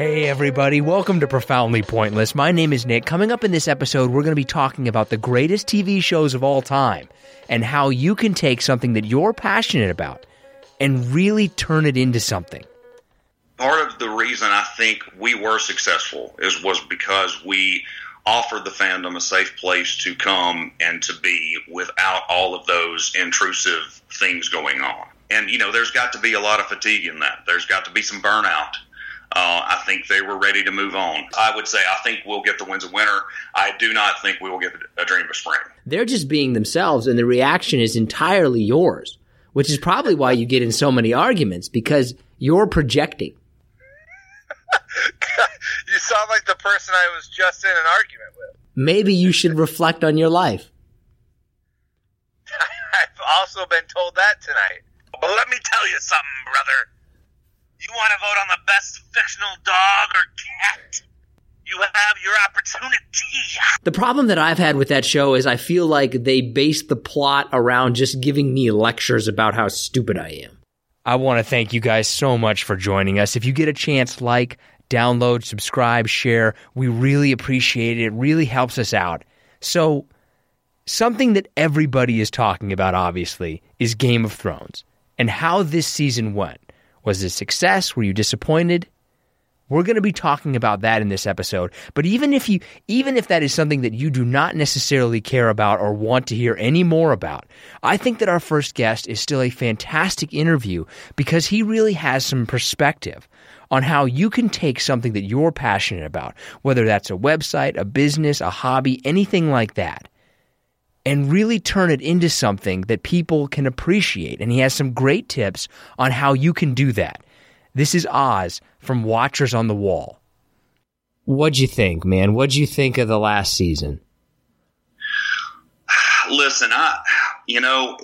Hey, everybody, welcome to Profoundly Pointless. My name is Nick. Coming up in this episode, we're going to be talking about the greatest TV shows of all time and how you can take something that you're passionate about and really turn it into something. Part of the reason I think we were successful is was because we offered the fandom a safe place to come and to be without all of those intrusive things going on. And you know, there's got to be a lot of fatigue in that. There's got to be some burnout. Uh, I think they were ready to move on. I would say I think we'll get the Winds of Winter. I do not think we will get a dream of spring. They're just being themselves, and the reaction is entirely yours, which is probably why you get in so many arguments because you're projecting. you sound like the person I was just in an argument with. Maybe you should reflect on your life. I've also been told that tonight. But let me tell you something, brother. You want to vote on the best fictional dog or cat? You have your opportunity. The problem that I've had with that show is I feel like they base the plot around just giving me lectures about how stupid I am. I want to thank you guys so much for joining us. If you get a chance, like, download, subscribe, share. We really appreciate it. It really helps us out. So, something that everybody is talking about, obviously, is Game of Thrones and how this season went. Was it a success? Were you disappointed? We're going to be talking about that in this episode. But even if you even if that is something that you do not necessarily care about or want to hear any more about, I think that our first guest is still a fantastic interview because he really has some perspective on how you can take something that you're passionate about, whether that's a website, a business, a hobby, anything like that, and really turn it into something that people can appreciate. And he has some great tips on how you can do that. This is Oz from Watchers on the Wall. What'd you think, man? What'd you think of the last season? Listen, I, you know,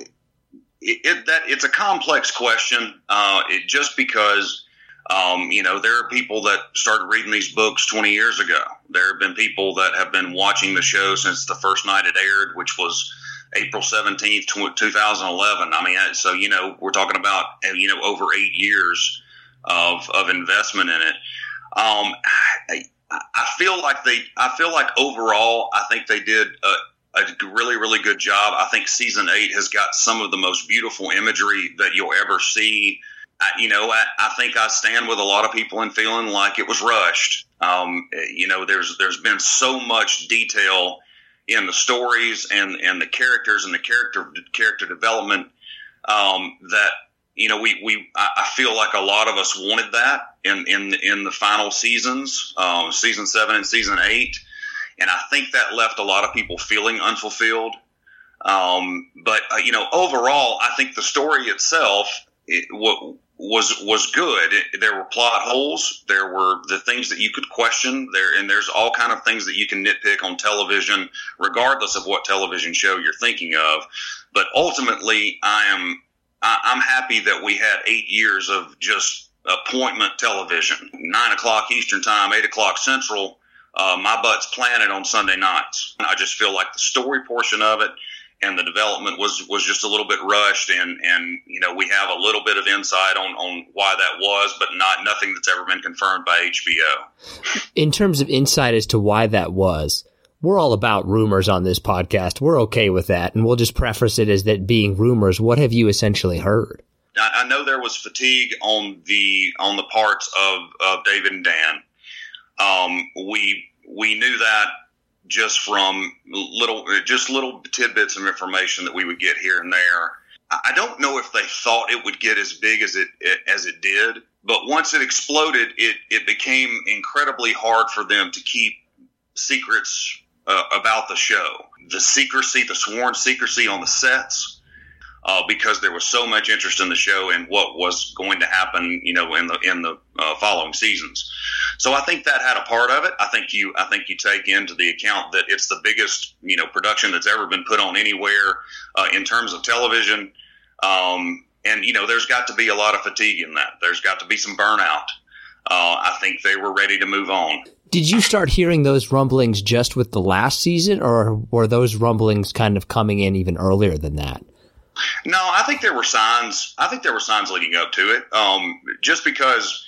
it, it that it's a complex question. Uh, it just because, um, you know, there are people that started reading these books 20 years ago. There have been people that have been watching the show since the first night it aired, which was April 17th, 2011. I mean, so, you know, we're talking about, you know, over eight years of, of investment in it. Um, I, I feel like they, I feel like overall, I think they did a, a really, really good job. I think season eight has got some of the most beautiful imagery that you'll ever see. I, you know, I, I think I stand with a lot of people in feeling like it was rushed. Um, you know, there's there's been so much detail in the stories and and the characters and the character character development um, that you know we we I feel like a lot of us wanted that in in in the final seasons, um, season seven and season eight, and I think that left a lot of people feeling unfulfilled. Um, but uh, you know, overall, I think the story itself it, what was was good. There were plot holes. There were the things that you could question there, and there's all kind of things that you can nitpick on television, regardless of what television show you're thinking of. But ultimately, I am I, I'm happy that we had eight years of just appointment television, nine o'clock Eastern time, eight o'clock Central. Uh, my butt's planted on Sunday nights. I just feel like the story portion of it and the development was was just a little bit rushed and and you know we have a little bit of insight on on why that was but not nothing that's ever been confirmed by HBO in terms of insight as to why that was we're all about rumors on this podcast. We're okay with that. And we'll just preface it as that being rumors. What have you essentially heard? I, know there was fatigue on the on the parts of, of David and Dan. Um, we we knew that just from little just little tidbits of information that we would get here and there. I don't know if they thought it would get as big as it as it did, but once it exploded, it it became incredibly hard for them to keep secrets uh, about the show. The secrecy, the sworn secrecy on the sets, uh, because there was so much interest in the show and what was going to happen, you know, in the in the uh, following seasons. So I think that had a part of it. I think you I think you take into the account that it's the biggest you know production that's ever been put on anywhere uh, in terms of television. Um, and you know, there's got to be a lot of fatigue in that. There's got to be some burnout. Uh, I think they were ready to move on. Did you start hearing those rumblings just with the last season, or were those rumblings kind of coming in even earlier than that? No, I think there were signs. I think there were signs leading up to it. Um, just because,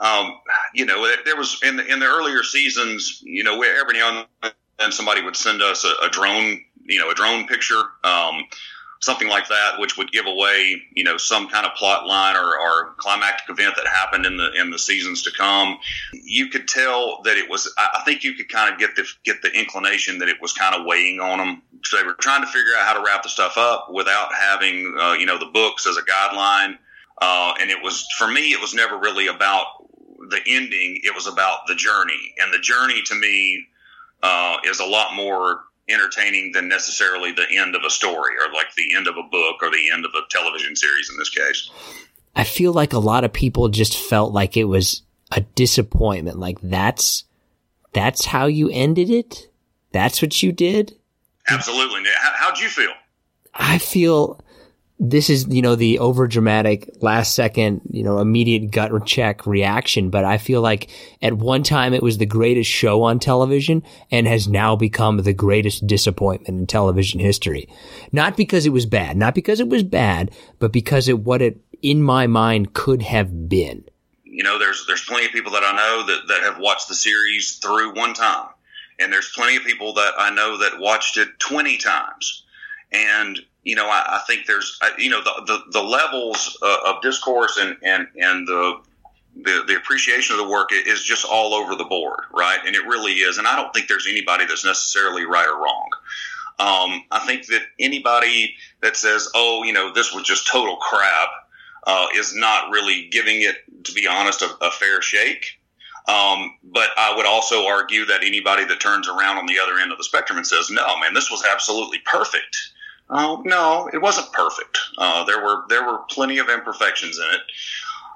um, you know, there was in the, in the earlier seasons, you know, every now and then somebody would send us a, a drone, you know, a drone picture. Um, something like that, which would give away, you know, some kind of plot line or, or climactic event that happened in the in the seasons to come. You could tell that it was. I think you could kind of get the get the inclination that it was kind of weighing on them. So they were trying to figure out how to wrap the stuff up without having, uh, you know, the books as a guideline. Uh, and it was for me, it was never really about the ending. It was about the journey, and the journey to me uh, is a lot more entertaining than necessarily the end of a story or like the end of a book or the end of a television series in this case. I feel like a lot of people just felt like it was a disappointment. Like that's that's how you ended it. That's what you did. Absolutely. How, how'd you feel? I feel this is, you know, the over dramatic last second, you know, immediate gut check reaction. But I feel like at one time it was the greatest show on television and has now become the greatest disappointment in television history. Not because it was bad, not because it was bad, but because it, what it in my mind could have been. You know, there's, there's plenty of people that I know that, that have watched the series through one time. And there's plenty of people that I know that watched it 20 times. And you know, I, I think there's, you know, the, the, the levels uh, of discourse and, and, and the, the, the appreciation of the work is just all over the board, right? And it really is. And I don't think there's anybody that's necessarily right or wrong. Um, I think that anybody that says, oh, you know, this was just total crap, uh, is not really giving it, to be honest, a, a fair shake. Um, but I would also argue that anybody that turns around on the other end of the spectrum and says, no, man, this was absolutely perfect Oh no, it wasn't perfect. Uh, there were there were plenty of imperfections in it.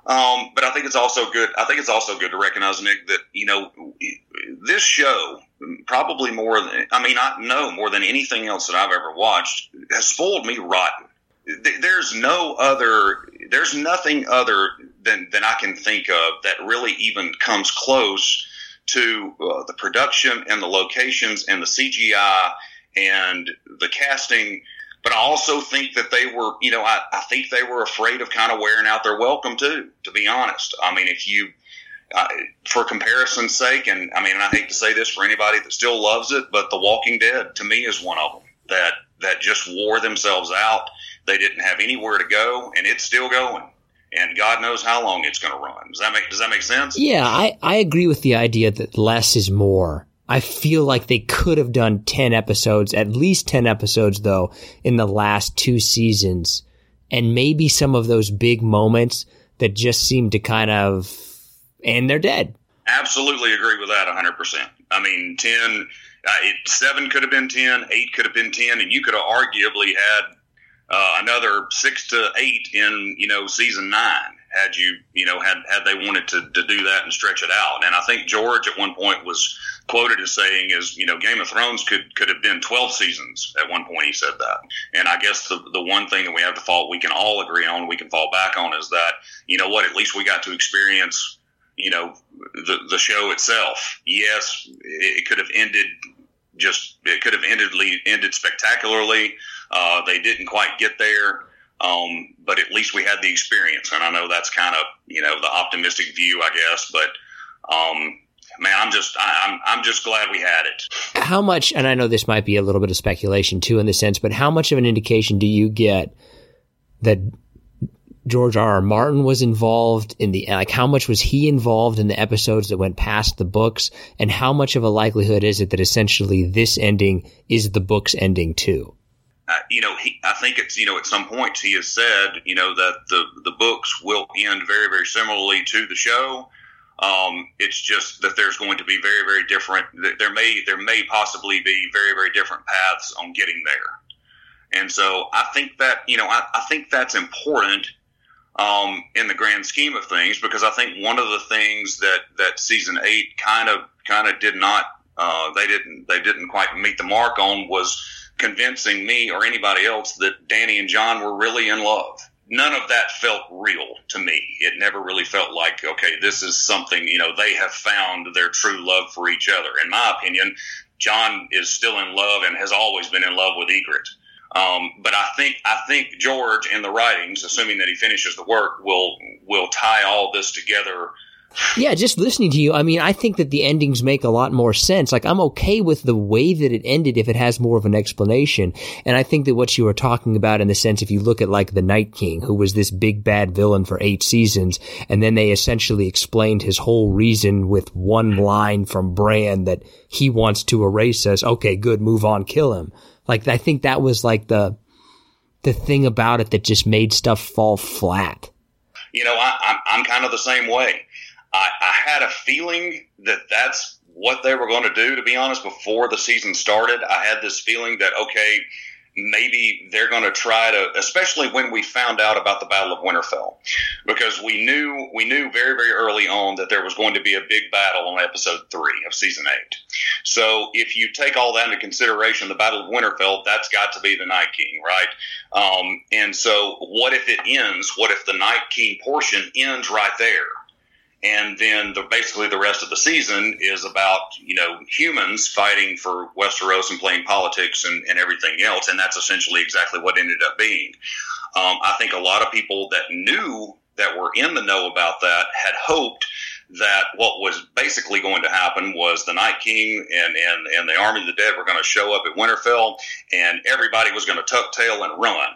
Um, but I think it's also good. I think it's also good to recognize, Nick, that you know this show probably more than I mean, I know more than anything else that I've ever watched has spoiled me rotten. There's no other. There's nothing other than than I can think of that really even comes close to uh, the production and the locations and the CGI and the casting but I also think that they were, you know, I, I think they were afraid of kind of wearing out their welcome too, to be honest. I mean, if you, uh, for comparison's sake, and I mean, and I hate to say this for anybody that still loves it, but The Walking Dead to me is one of them that, that just wore themselves out. They didn't have anywhere to go and it's still going and God knows how long it's going to run. Does that make, does that make sense? Yeah, I, I agree with the idea that less is more. I feel like they could have done 10 episodes, at least 10 episodes though, in the last two seasons. And maybe some of those big moments that just seem to kind of, and they're dead. Absolutely agree with that 100%. I mean, 10, uh, it, 7 could have been 10, 8 could have been 10, and you could have arguably had uh, another 6 to 8 in, you know, season 9 had you, you know, had, had they wanted to, to do that and stretch it out. And I think George at one point was quoted as saying is, you know, Game of Thrones could, could have been 12 seasons at one point. He said that. And I guess the, the one thing that we have to fall, we can all agree on, we can fall back on is that, you know what, at least we got to experience, you know, the, the show itself. Yes, it, could have ended just, it could have ended, ended spectacularly. Uh, they didn't quite get there. Um, but at least we had the experience. And I know that's kind of, you know, the optimistic view, I guess, but, um, man, I'm just I, I'm I'm just glad we had it. How much? And I know this might be a little bit of speculation too, in the sense, but how much of an indication do you get that George R. R. Martin was involved in the like how much was he involved in the episodes that went past the books and how much of a likelihood is it that essentially this ending is the book's ending too uh, you know he, I think it's you know at some points he has said you know that the the books will end very very similarly to the show um, it's just that there's going to be very very different there may there may possibly be very very different paths on getting there and so I think that you know I, I think that's important um, in the grand scheme of things because I think one of the things that that season eight kind of kind of did not uh, they didn't they didn't quite meet the mark on was convincing me or anybody else that Dany and Jon were really in love. None of that felt real to me. It never really felt like, okay, this is something, you know, they have found their true love for each other. In my opinion, Jon is still in love and has always been in love with Ygritte. Um, but I think I think George in the writings, assuming that he finishes the work, will will tie all this together. Yeah, just listening to you, I mean, I think that the endings make a lot more sense. Like, I'm okay with the way that it ended if it has more of an explanation. And I think that what you were talking about in the sense, if you look at like the Night King, who was this big bad villain for eight seasons, and then they essentially explained his whole reason with one line from Bran that he wants to erase us. Okay, good, move on, kill him. Like I think that was like the the thing about it that just made stuff fall flat. You know, I, I'm I'm kind of the same way. I, I had a feeling that that's what they were going to do. To be honest, before the season started, I had this feeling that okay, maybe they're going to try to, especially when we found out about the Battle of Winterfell, because we knew we knew very very early on that there was going to be a big battle on episode three of season eight. So if you take all that into consideration, the Battle of Winterfell, that's got to be the Night King, right? Um, and so what if it ends? What if the Night King portion ends right there? And then the, basically the rest of the season is about you know humans fighting for Westeros and playing politics and, and everything else, and that's essentially exactly what ended up being. Um, I think a lot of people that knew that were in the know about that had hoped that what was basically going to happen was the Night King and, and, and the Army of the Dead were going to show up at Winterfell, and everybody was going to tuck tail and run.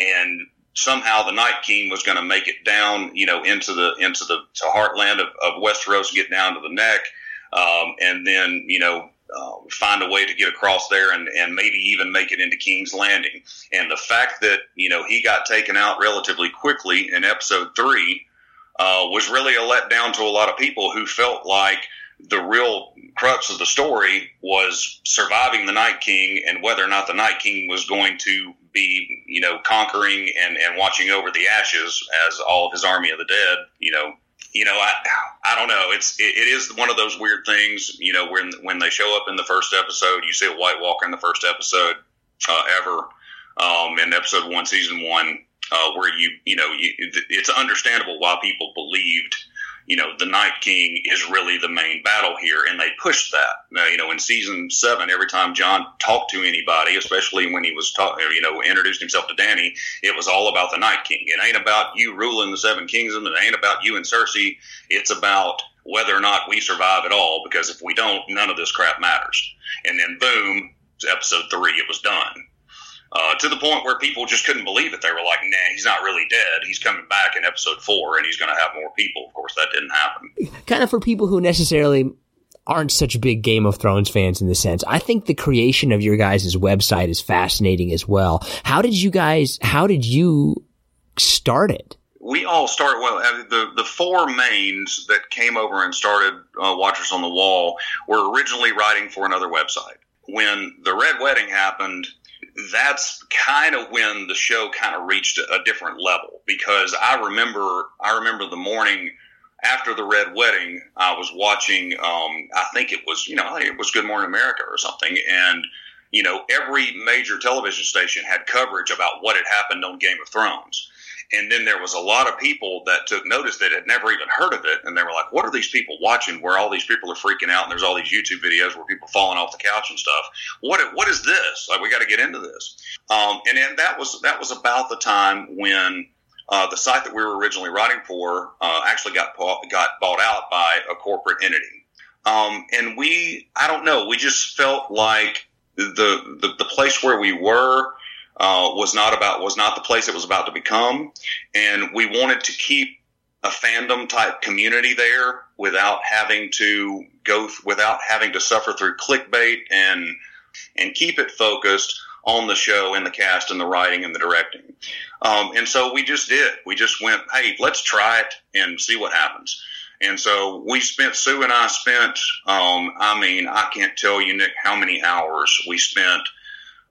And somehow the Night King was going to make it down, you know, into the into the heartland of, of Westeros, get down to the neck, um, and then you know uh, find a way to get across there and, and maybe even make it into King's Landing. And the fact that you know he got taken out relatively quickly in episode three uh, was really a letdown to a lot of people who felt like the real crux of the story was surviving the Night King and whether or not the Night King was going to be, you know, conquering and, and watching over the ashes as all of his army of the dead, you know, you know, I, I don't know. It's, it, it is one of those weird things, you know, when, when they show up in the first episode, you see a White Walker in the first episode, uh, ever, um, in episode one, season one, uh, where you, you know, you, it's understandable why people believed, you know, the Night King is really the main battle here, and they pushed that. Now, you know, in season seven, every time Jon talked to anybody, especially when he was talk, you know, introduced himself to Dany, it was all about the Night King. It ain't about you ruling the Seven Kingdoms. It ain't about you and Cersei. It's about whether or not we survive at all. Because if we don't, none of this crap matters. And then boom, episode three, it was done uh, to the point where people just couldn't believe it. They were like, "Nah, he's not really dead. He's coming back in episode four, and he's going to have more people." Of course, that didn't happen. Kind of for people who necessarily aren't such big Game of Thrones fans in the sense. I think the creation of your guys' website is fascinating as well. How did you guys? How did you start it? we all started well the the four mains that came over and started uh, watchers on the wall were originally writing for another website when the red wedding happened that's kind of when the show kind of reached a different level because I remember I remember the morning after the red wedding I was watching um, I think it was you know it was Good Morning America or something and you know every major television station had coverage about what had happened on Game of Thrones and then there was a lot of people that took notice that had never even heard of it. And they were like, what are these people watching where all these people are freaking out and there's all these YouTube videos where people falling off the couch and stuff. What, what is this? Like, we got to get into this. Um, and then that was, that was about the time when, uh, the site that we were originally writing for, uh, actually got, got bought out by a corporate entity. Um, and we, I don't know, we just felt like the, the, the place where we were, uh, was not about, was not the place it was about to become. And we wanted to keep a fandom type community there without having to go, without having to suffer through clickbait and, and keep it focused on the show and the cast and the writing and the directing. Um, and so we just did. We just went, hey, let's try it and see what happens. And so we spent, Sue and I spent, um, I mean, I can't tell you, Nick, how many hours we spent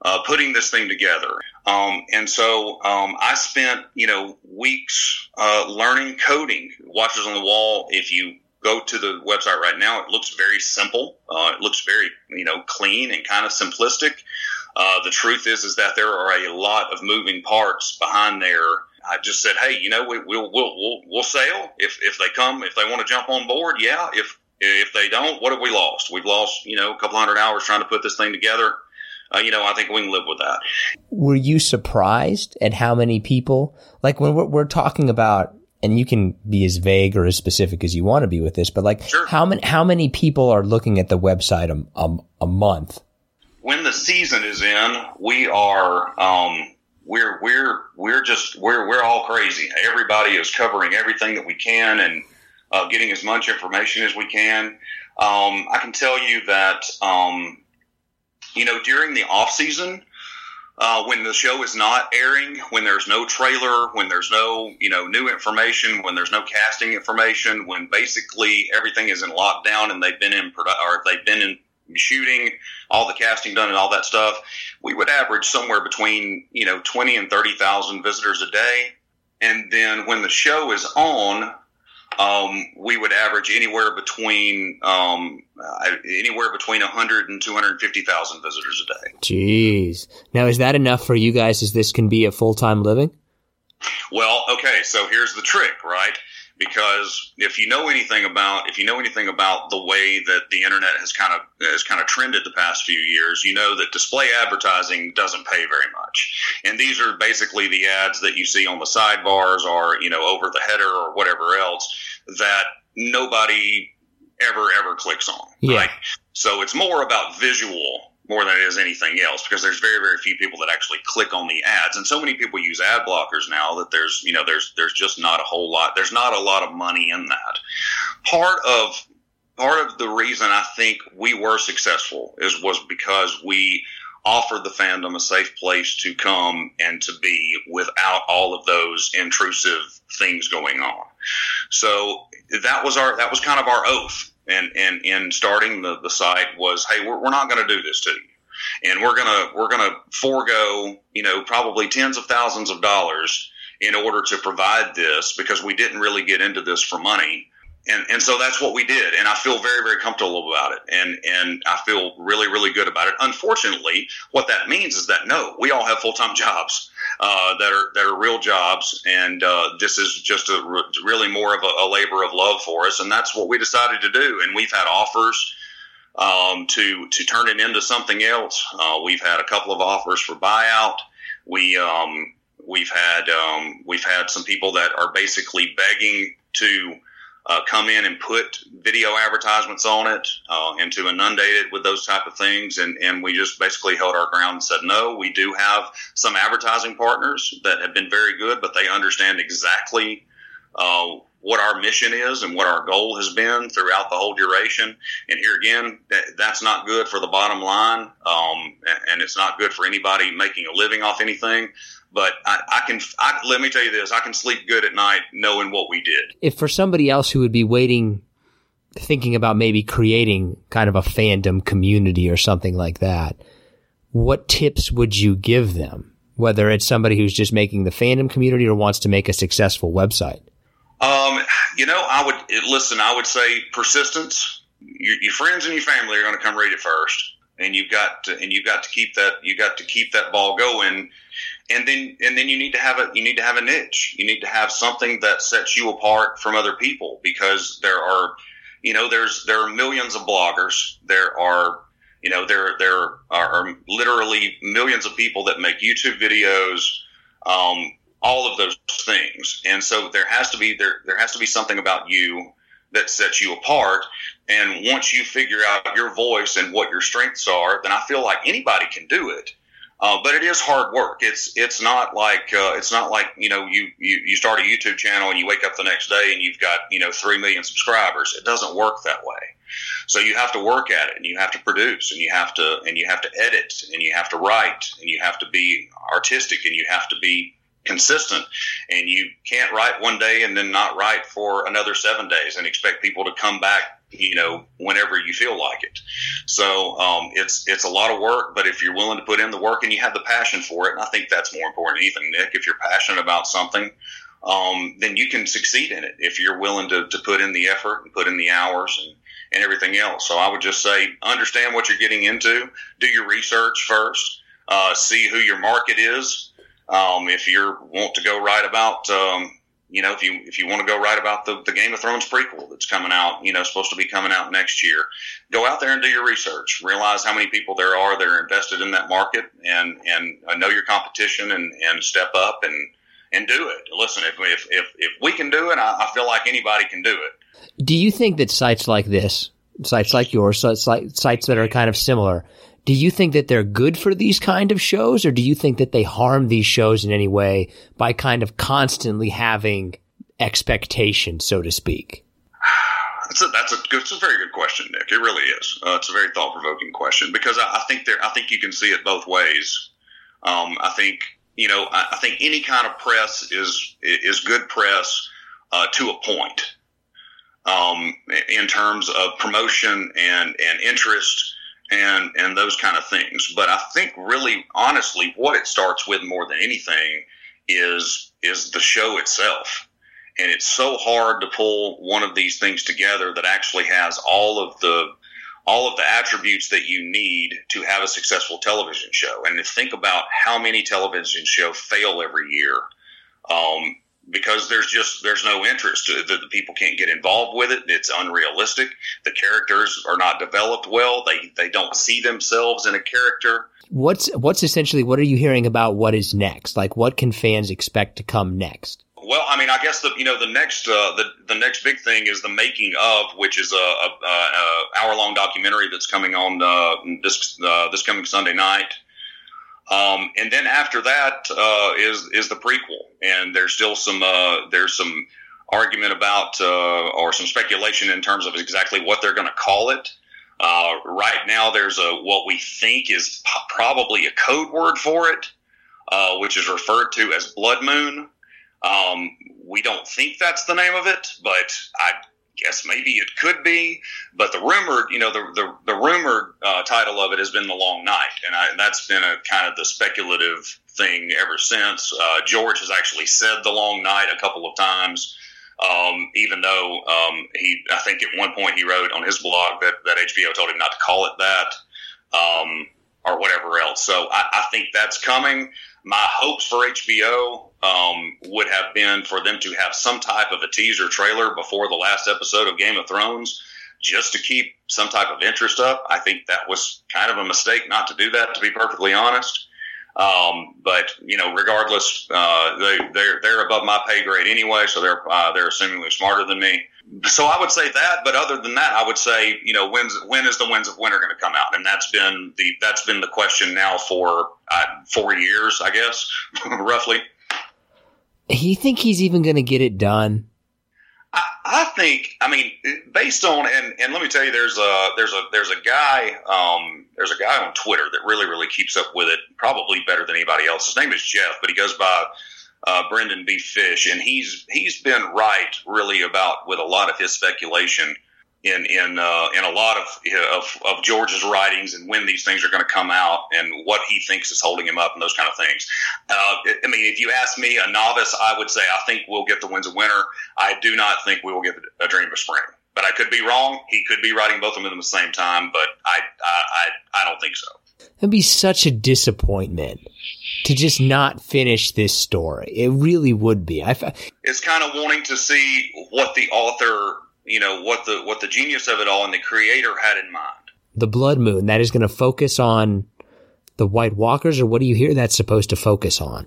uh, putting this thing together. Um, and so um, I spent, you know, weeks uh, learning coding. Watchers on the Wall, if you go to the website right now, it looks very simple. Uh, it looks very, you know, clean and kind of simplistic. Uh, the truth is, is that there are a lot of moving parts behind there. I just said, hey, you know, we, will we'll, we'll, we'll sail if, if they come, if they want to jump on board. Yeah. If, if they don't, what have we lost? We've lost, you know, a couple hundred hours trying to put this thing together. Uh, you know, I think we can live with that. Were you surprised at how many people, like when we're, we're talking about, and you can be as vague or as specific as you want to be with this, but like Sure. how many, how many people are looking at the website a, a, a month? when the season is in, we are um, we're we're we're just we're we're all crazy. Everybody is covering everything that we can and uh, getting as much information as we can. Um, I can tell you that um, you know during the off season. Uh, when the show is not airing, when there's no trailer, when there's no you know new information, when there's no casting information, when basically everything is in lockdown and they've been in produ- or they've been in shooting, all the casting done, and all that stuff, we would average somewhere between you know twenty and thirty thousand visitors a day. And then when the show is on, um, we would average anywhere between um, uh, anywhere between 100 and 250,000 visitors a day. Jeez. Now, is that enough for you guys as this can be a full time living? Well, okay, so here's the trick, right? Because if you know anything about if you know anything about the way that the internet has kind of has kind of trended the past few years, you know that display advertising doesn't pay very much. And these are basically the ads that you see on the sidebars or, you know, over the header or whatever else that nobody ever ever clicks on. Yeah. Right? So it's more about visual more than it is anything else because there's very very few people that actually click on the ads. And so many people use ad blockers now that there's you know there's there's just not a whole lot there's not a lot of money in that. Part of part of the reason I think we were successful is was because we offered the fandom a safe place to come and to be without all of those intrusive things going on. So that was our that was kind of our oath and and in starting the, the site was hey we're, we're not going to do this to you. And we're gonna we're gonna forego you know probably tens of thousands of dollars in order to provide this because we didn't really get into this for money and and so that's what we did. And i feel very very comfortable about it. And and i feel really really good about it. Unfortunately what that means is that no we all have full-time jobs uh, that are that are real jobs. And uh, this is just a re- really more of a, a labor of love for us. And that's what we decided to do. And we've had offers um, to to turn it into something else. Uh, we've had a couple of offers for buyout. We um, we've had um, we've had some people that are basically begging to uh, come in and put video advertisements on it uh, and to inundate it with those type of things. And, and we just basically held our ground and said, no, we do have some advertising partners that have been very good, but they understand exactly uh, what our mission is and what our goal has been throughout the whole duration. And here again, that, that's not good for the bottom line, um, and, and it's not good for anybody making a living off anything. But I, I can, I, let me tell you this: I can sleep good at night knowing what we did. If for somebody else who would be waiting, thinking about maybe creating kind of a fandom community or something like that, what tips would you give them? Whether it's somebody who's just making the fandom community or wants to make a successful website. Um, you know, I would listen. I would say persistence. Your, your friends and your family are going to come read it first, and you've got to, and you've got to keep that. You got to keep that ball going, and then and then you need to have a you need to have a niche. You need to have something that sets you apart from other people because there are, you know, there's there are millions of bloggers. There are you know there there are literally millions of people that make YouTube videos. Um, all of those things. And so there has to be there there has to be something about you that sets you apart. And once you figure out your voice and what your strengths are, then I feel like anybody can do it. Uh, but it is hard work. It's it's not like uh, it's not like you know you, you you start a YouTube channel and you wake up the next day and you've got you know three million subscribers. It doesn't work that way. So you have to work at it and you have to produce and you have to and you have to edit and you have to write and you have to be artistic and you have to be consistent and you can't write one day and then not write for another seven days and expect people to come back you know whenever you feel like it. So um, it's it's a lot of work but if you're willing to put in the work and you have the passion for it and i think that's more important than anything nick if you're passionate about something um, then you can succeed in it if you're willing to, to put in the effort and put in the hours and, and everything else. So i would just say understand what you're getting into do your research first uh, see who your market is um, if you want to go write about, um, you know, if you if you want to go write about the, the Game of Thrones prequel that's coming out, you know, supposed to be coming out next year, go out there and do your research. Realize how many people there are that are invested in that market, and and uh, know your competition, and and step up and and do it. Listen, if if if, if we can do it, I, I feel like anybody can do it. Do you think that sites like this, sites like yours, sites like sites that are kind of similar, do you think that they're good for these kind of shows or do you think that they harm these shows in any way by kind of constantly having expectation, so to speak? That's a, that's a it's a very good question, Nick. It really is. Uh, it's a very thought provoking question because I, I, think there, I think you can see it both ways. Um, I think, you know, I, I, think any kind of press is, is good press, uh, to a point. Um, in terms of promotion and, and interest, and and those kind of things. But I think really, honestly, what it starts with more than anything is is the show itself. And it's so hard to pull one of these things together that actually has all of the all of the attributes that you need to have a successful television show. And to think about how many television shows fail every year, um, because there's just there's no interest. The, the, people can't get involved with it. It's unrealistic. The characters are not developed well. They they don't see themselves in a character. What's what's essentially what are you hearing about what is next? Like what can fans expect to come next? Well, I mean, I guess the you know the next uh, the the next big thing is the making of, which is a, a, a hour long documentary that's coming on uh, this uh, this coming Sunday night. Um, and then after that uh, is is the prequel, and there's still some uh, there's some argument about uh, or some speculation in terms of exactly what they're going to call it. Uh, right now, there's a what we think is probably a code word for it, uh, which is referred to as Blood Moon. Um, we don't think that's the name of it, but I guess maybe it could be, but the rumored, you know, the the, the rumored uh, title of it has been the Long Night, and, I, that's been a kind of the speculative thing ever since. Uh, George has actually said the Long Night a couple of times, um, even though um, he, I think at one point he wrote on his blog that that HBO told him not to call it that. Um, or whatever else. So I, I think that's coming. My hopes for HBO um, would have been for them to have some type of a teaser trailer before the last episode of Game of Thrones, just to keep some type of interest up. I think that was kind of a mistake not to do that, to be perfectly honest. Um, but you know, regardless, uh, they they're they're above my pay grade anyway, so they're uh, they're assumingly smarter than me. So I would say that, but other than that, I would say you know when's when is the Winds of Winter going to come out, and that's been the that's been the question now for uh, four years, I guess, roughly. You think he's even going to get it done? I, I, think. I mean, based on and, and let me tell you, there's a there's a there's a guy um, there's a guy on Twitter that really really keeps up with it, probably better than anybody else. His name is Jeff, but he goes by uh, Brynden B. Fish, and he's he's been right really about with a lot of his speculation in in uh, in a lot of, of, of George's writings and when these things are going to come out and what he thinks is holding him up and those kind of things. Uh, I mean, if you ask me, a novice, I would say I think we'll get the Winds of Winter. I do not think we will get a Dream of Spring. But I could be wrong. He could be writing both of them at the same time, but I I, I, I don't think so. It'd be such a disappointment to just not finish this story. It really would be. I, it's kind of wanting to see what the author you know what the what the genius of it all and the creator had in mind. The Blood Moon that is going to focus on the White Walkers, or what do you hear that's supposed to focus on?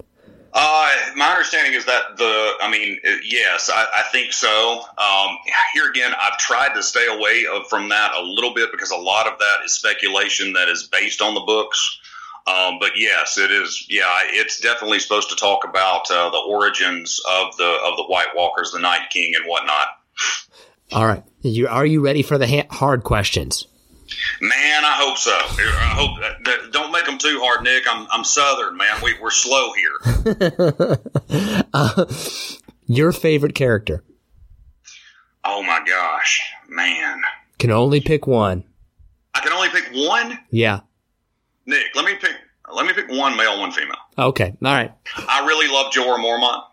Uh, my understanding is that the, I mean, uh, yes, I, I think so. Um, here again, I've tried to stay away from that a little bit because a lot of that is speculation that is based on the books. Um, but yes, it is. Yeah, it's definitely supposed to talk about uh, the origins of the of the White Walkers, the Night King, and whatnot. All right, you are you ready for the ha- hard questions? Man, I hope so. I hope that, don't make them too hard, Nick. I'm I'm Southern, man. We we're slow here. uh, your favorite character? Oh my gosh, man! Can only pick one. I can only pick one. Yeah. Nick, let me pick. Let me pick one male, one female. Okay. All right. I really love Jorah Mormont.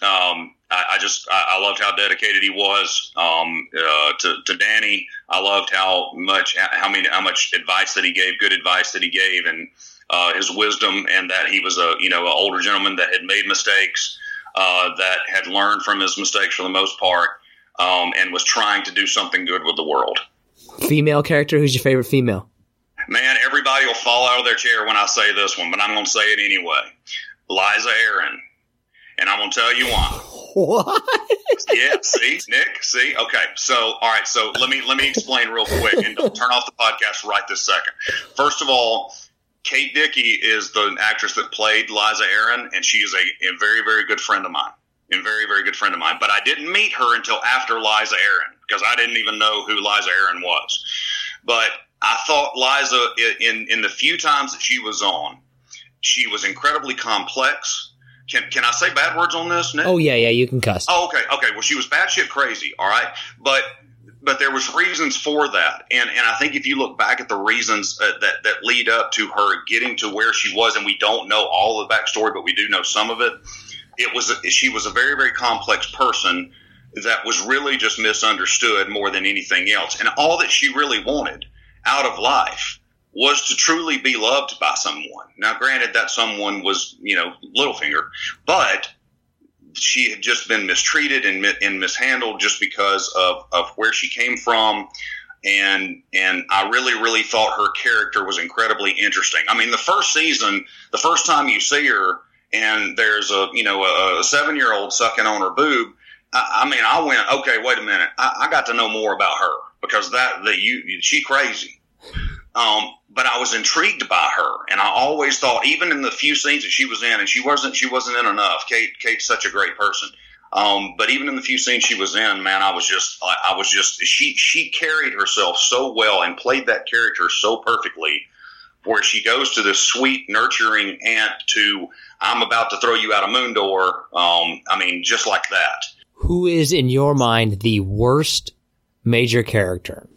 Um, I, I just I, I, loved how dedicated he was um, uh, to to Dany. I loved how much how many how much advice that he gave, good advice that he gave, and uh, his wisdom, and that he was a you know an older gentleman that had made mistakes, uh, that had learned from his mistakes for the most part, um, and was trying to do something good with the world. Female character? Who's your favorite female? Man, everybody will fall out of their chair when I say this one, but I'm going to say it anyway. Lysa Arryn. and I'm going to tell you why. What? yeah. See, Nick. See. Okay. So, all right. So let me let me explain real quick, and don't turn off the podcast right this second. First of all, Kate Dickie is the actress that played Lysa Arryn, and she is a, a very very good friend of mine, and very very good friend of mine. But I didn't meet her until after Lysa Arryn because I didn't even know who Lysa Arryn was. But I thought Lysa in in the few times that she was on, she was incredibly complex can can I say bad words on this? Nick? Oh yeah, yeah, you can cuss. Oh okay, okay. Well, she was batshit crazy. All right, but but there was reasons for that, and and I think if you look back at the reasons uh, that that lead up to her getting to where she was, and we don't know all the backstory, but we do know some of it. It was a, she was a very very complex person that was really just misunderstood more than anything else, and all that she really wanted out of life was to truly be loved by someone. Now, granted, that someone was, you know, Littlefinger, but she had just been mistreated and, and mishandled just because of, of where she came from. And and I really really thought her character was incredibly interesting. I mean, the first season, the first time you see her, and there's a you know a, seven year old sucking on her boob. I, I, mean, I went, okay, wait a minute. I, I got to know more about her because that the you she crazy. Um, but I was intrigued by her, and I always thought, even in the few scenes that she was in, and she wasn't she wasn't in enough. Kate Kate's such a great person. Um, but even in the few scenes she was in, man, I was just I, was just she she carried herself so well and played that character so perfectly. Where she goes to this sweet, nurturing aunt to I'm about to throw you out a moon door. Um, I mean, just like that. Who is in your mind the worst major character?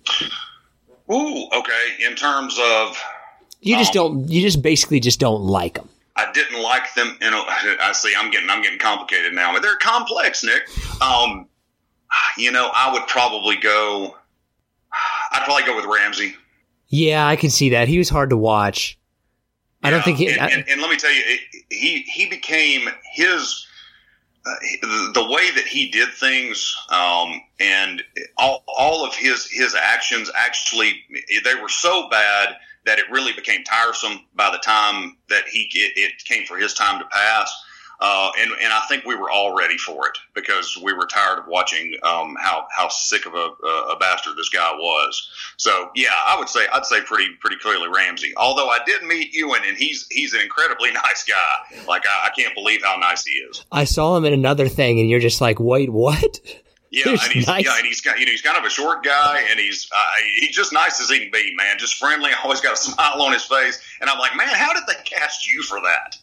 Ooh, okay. In terms of you just um, don't. You just basically just don't like them. I didn't like them. You know, I see. I'm getting. I'm getting complicated now. But they're complex, Nick. Um, you know, I would probably go. I'd probably go with Ramsay. Yeah, I can see that. He was hard to watch. I don't think. He, and, and, and, let me tell you, he he became his uh, the way that he did things um, and all, all of his his actions actually they were so bad that it really became tiresome by the time that he it, it came for his time to pass uh, and and I think we were all ready for it because we were tired of watching um, how how sick of a, a bastard this guy was. So yeah, I would say I'd say pretty pretty clearly Ramsay. Although I did meet Iwan, and he's he's an incredibly nice guy. Like I, I can't believe how nice he is. I saw him in another thing, and you're just like, wait, what? Yeah, and he's nice. yeah, and he's got, you know he's kind of a short guy, and he's uh, he's just nice as he can be, man. Just friendly, always got a smile on his face, and I'm like, man, how did they cast you for that?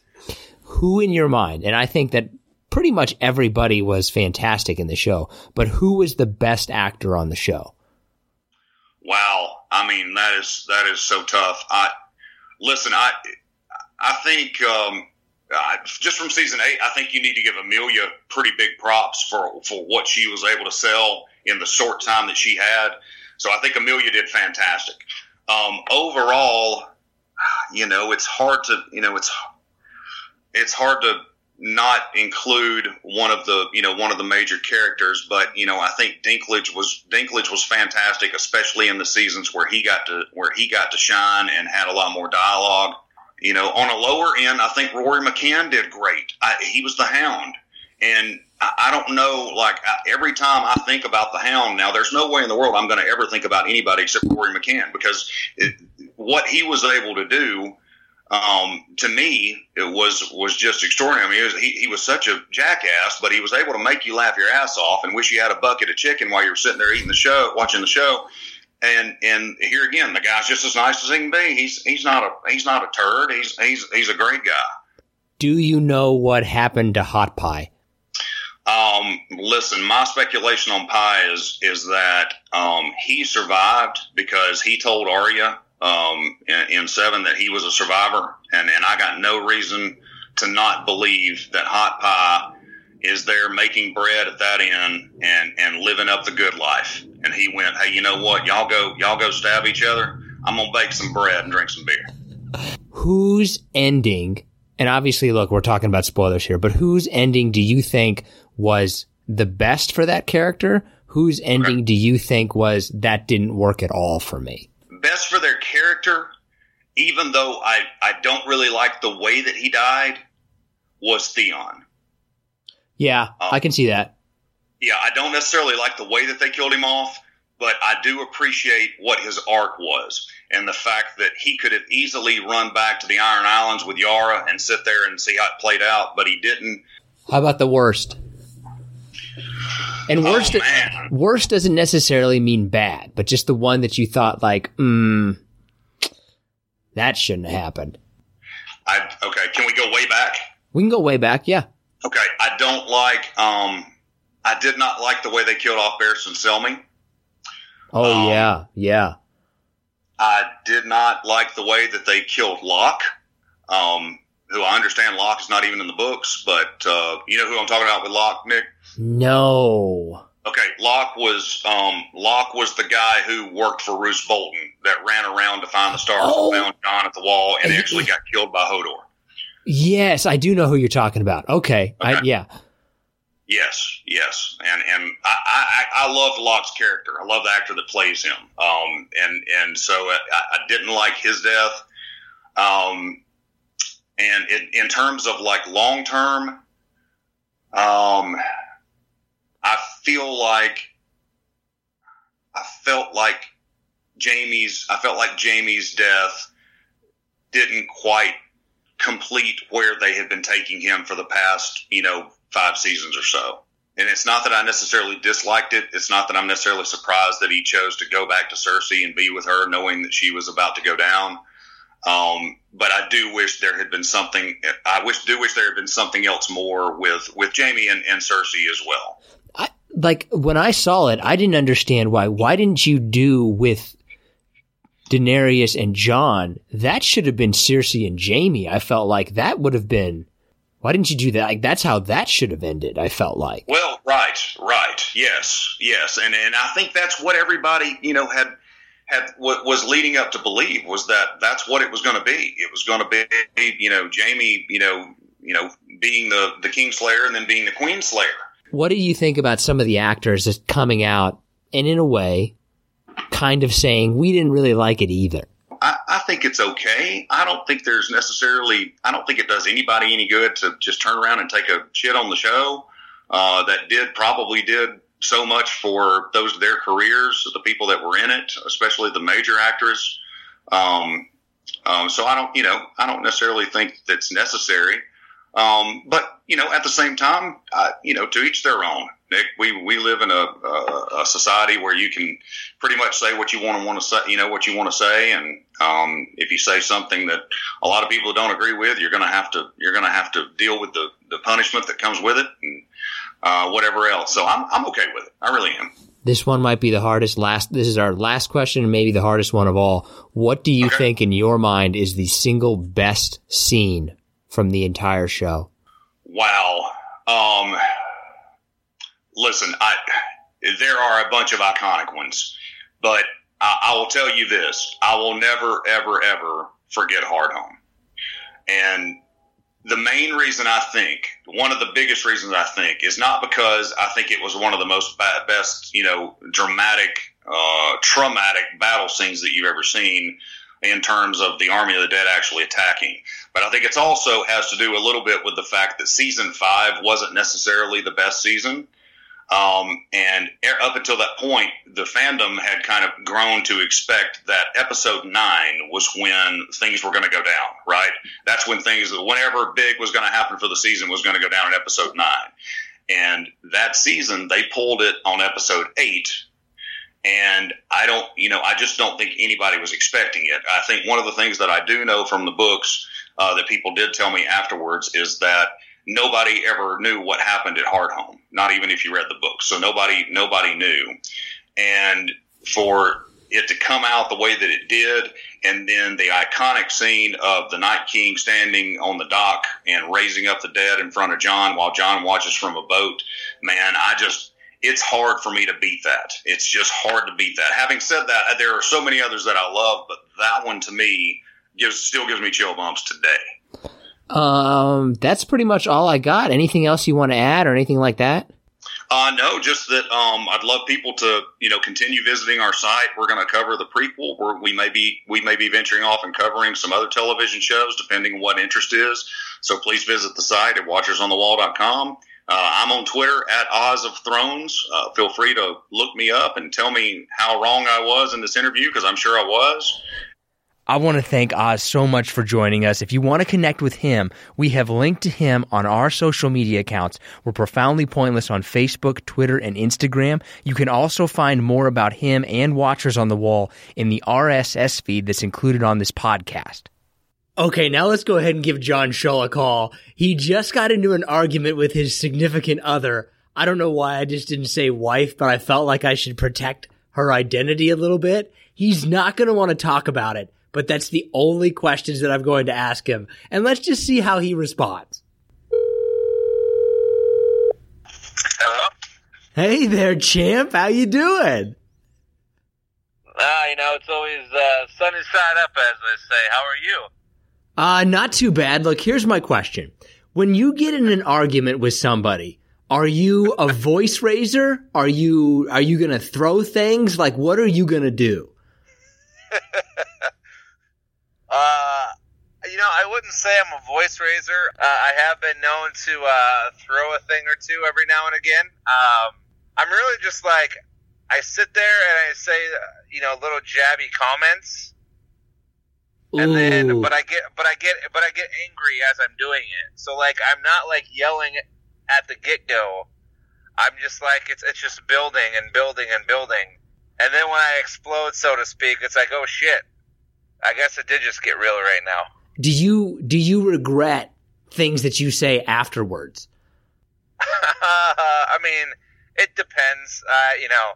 Who in your mind, and I think that pretty much everybody was fantastic in the show, but who was the best actor on the show? Wow. I mean, that is, that is so tough. I, listen, I, I think, um, uh, just from season eight, I think you need to give Emilia pretty big props for, for what she was able to sell in the short time that she had. So I think Emilia did fantastic. Um, overall, you know, it's hard to, you know, it's it's hard to not include one of the you know one of the major characters, but you know I think Dinklage was Dinklage was fantastic, especially in the seasons where he got to where he got to shine and had a lot more dialogue. You know, on a lower end, I think Rory McCann did great. I, he was the Hound, and I, I don't know. Like I, every time I think about the Hound, now there's no way in the world I'm going to ever think about anybody except Rory McCann because it, what he was able to do um, to me, it was was just extraordinary. I mean, was, he, he was such a jackass, but he was able to make you laugh your ass off and wish you had a bucket of chicken while you were sitting there eating the show, watching the show. And and here again, the guy's just as nice as he can be. He's he's not a he's not a turd. He's he's he's a great guy. Do you know what happened to Hot Pie? Um, listen, my speculation on Pie is is that um, he survived because he told Arya um, in, in, seven that he was a survivor, and, and I got no reason to not believe that Hot Pie is there making bread at that inn and and living up the good life. And he went, hey, you know what? Y'all go, y'all go stab each other. I'm gonna bake some bread and drink some beer. Whose ending? And obviously, look, we're talking about spoilers here, but whose ending do you think was the best for that character? Whose ending okay. do you think was that didn't work at all for me? Best for their character, even though I, I don't really like the way that he died, was Theon. Yeah, um, I can see that. Yeah, I don't necessarily like the way that they killed him off, but I do appreciate what his arc was and the fact that he could have easily run back to the Iron Islands with Yara and sit there and see how it played out, but he didn't. How about the worst? And worst, oh, worst doesn't necessarily mean bad, but just the one that you thought like, hmm, that shouldn't have happened. I okay. Can we go way back? We can go way back. Yeah. Okay. I don't like. Um, I did not like the way they killed off Barristan Selmy. Oh um, yeah, yeah. I did not like the way that they killed Locke. Um, who I understand Locke is not even in the books, but uh, you know who I'm talking about with Locke, Nick. No. Okay, Locke was um, Locke was the guy who worked for Roose Bolton that ran around to find the Starks oh. and found Jon at the wall and actually got killed by Hodor. Yes, I do know who you're talking about. Okay, okay. I, yeah. Yes, yes, and and I, I I love Locke's character. I love the actor that plays him. Um, and and so I, I didn't like his death. Um, and in terms of like long term, um, I feel like I felt like Jaime's. I felt like Jaime's death didn't quite complete where they had been taking him for the past, you know, five seasons or so. And it's not that I necessarily disliked it. It's not that I'm necessarily surprised that he chose to go back to Cersei and be with her, knowing that she was about to go down. Um, but I do wish there had been something. I wish do wish there had been something else more with with Jaime and, and Cersei as well like when I saw it, I didn't understand why. Why didn't you do with Daenerys and Jon? That should have been Cersei and Jaime. I felt like that would have been. Why didn't you do that? Like that's how that should have ended. I felt like. Well, right, right, yes, yes, and and I think that's what everybody you know had had what was leading up to believe was that that's what it was going to be. It was going to be you know Jaime, you know you know being the the King Slayer and then being the Queen Slayer. what do you think about some of the actors just coming out and in a way kind of saying we didn't really like it either? I, I, think it's okay. I don't think there's necessarily, I don't think it does anybody any good to just turn around and take a shit on the show uh, that did probably did so much for those their careers, the people that were in it, especially the major actors. Um, um, so I don't, you know, I don't necessarily think that's necessary. Um, but you know, at the same time, you know, to each their own. Nick, we we live in a, a, a society where you can pretty much say what you want to want to say, you know, what you want to say, and um, if you say something that a lot of people don't agree with, you're to have to you're to have to deal with the the punishment that comes with it, and uh, whatever else. So I'm I'm okay with it. I really am. This one might be the hardest. Last, this is our last question, and maybe the hardest one of all. What do you okay. think, in your mind, is the single best scene from the entire show? Wow. Um, listen, I there are a bunch of iconic ones, but I, I will tell you this: I will never, ever, ever forget Hardhome. And the main reason I think, one of the biggest reasons I think, is not because I think it was one of the most best, you know, dramatic, uh, traumatic battle scenes that you've ever seen. in terms of the Army of the Dead actually attacking. But I think it's also has to do a little bit with the fact that season five wasn't necessarily the best season. Um, and up until that point, the fandom had kind of grown to expect that episode nine was when things were going to go down, right? That's when things, whenever big was going to happen for the season, was going to go down in episode nine. And that season, they pulled it on episode eight. And I don't, you know, I just don't think anybody was expecting it. I think one of the things that I do know from the books uh, that people did tell me afterwards is that nobody ever knew what happened at Hardhome, not even if you read the book. So nobody nobody knew. And for it to come out the way that it did, and then the iconic scene of the Night King standing on the dock and raising up the dead in front of Jon while Jon watches from a boat, man, I just it's hard for me to beat that. It's just hard to beat that. Having said that, there are so many others that I love, but that one to me gives still gives me chill bumps today. Um, that's pretty much all I got. Anything else you want to add or anything like that? Uh, no, just that um, I'd love people to you know continue visiting our site. We're going to cover the prequel. We're, we may be we may be venturing off and covering some other television shows depending on what interest is. So please visit the site at watchersonthewall.com. Uh, I'm on Twitter at Oz of Thrones. Uh, feel free to look me up and tell me how wrong I was in this interview because I'm sure I was. I want to thank Oz so much for joining us. If you want to connect with him, we have linked to him on our social media accounts. We're profoundly pointless on Facebook, Twitter, and Instagram. You can also find more about him and Watchers on the Wall in the RSS feed that's included on this podcast. Okay, now let's go ahead and give John Shaw a call. He just got into an argument with his significant other. I don't know why I just didn't say wife, but I felt like I should protect her identity a little bit. He's not going to want to talk about it but that's the only questions that I'm going to ask him. And let's just see how he responds. Hello? Hey there, champ. How you doing? Ah, uh, you know, it's always uh, sunny side up, as they say. How are you? Uh, not too bad. Look, here's my question. When you get in an argument with somebody, are you a voice raiser? Are you are you gonna throw things? Like, what are you gonna do? Uh, you know, I wouldn't say I'm a voice raiser. Uh, I have been known to uh, throw a thing or two every now and again. Um, I'm really just like I sit there and I say, you know, little jabby comments, and Ooh. then but I get but I get but I get angry as I'm doing it. So like I'm not like yelling at the get go. I'm just like it's it's just building and building and building, and then when I explode, so to speak, it's like oh shit I guess it did just get real right now. Do you do you regret things that you say afterwards? I mean, it depends. Uh, you know,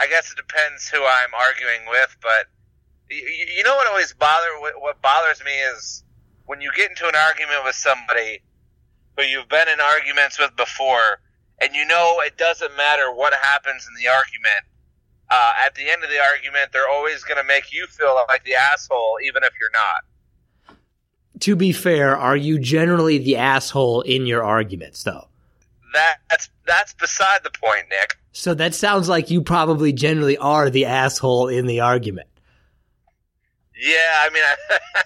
I guess it depends who I'm arguing with. But you, you know what always bother what bothers me is when you get into an argument with somebody who you've been in arguments with before, and you know it doesn't matter what happens in the argument uh, at the end of the argument, they're always going to make you feel like the asshole, even if you're not. To be fair, are you generally the asshole in your arguments, though? That's that's beside the point, Nick. So that sounds like you probably generally are the asshole in the argument. Yeah, I mean, I,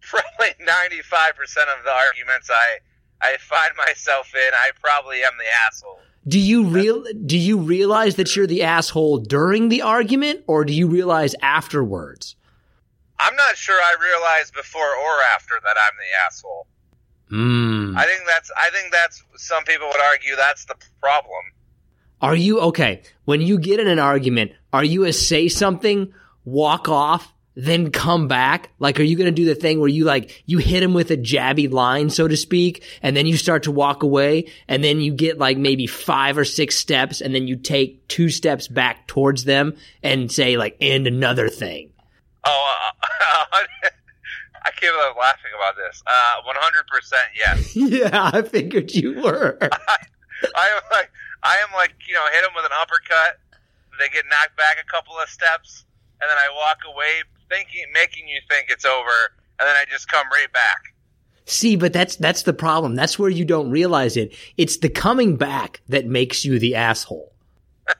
probably ninety-five percent of the arguments I I find myself in, I probably am the asshole. Do you real do you realize that you're the asshole during the argument or do you realize afterwards? I'm not sure I realized before or after that I'm the asshole. Mm. I think that's I think that's some people would argue that's the problem. Are you okay? When you get in an argument, are you a say something, walk off, then come back? Like, are you going to do the thing where you like, you hit him with a jabby line, so to speak, and then you start to walk away, and then you get like maybe five or six steps, and then you take two steps back towards them and say like, and another thing? Oh, uh, I can't believe I'm laughing about this. Uh, 100% yes. yeah, I figured you were. I, I am like, I am like, you know, hit them with an uppercut. They get knocked back a couple of steps, and then I walk away thinking, making you think it's over, and then I just come right back. See, but that's that's the problem. That's where you don't realize it. It's the coming back that makes you the asshole.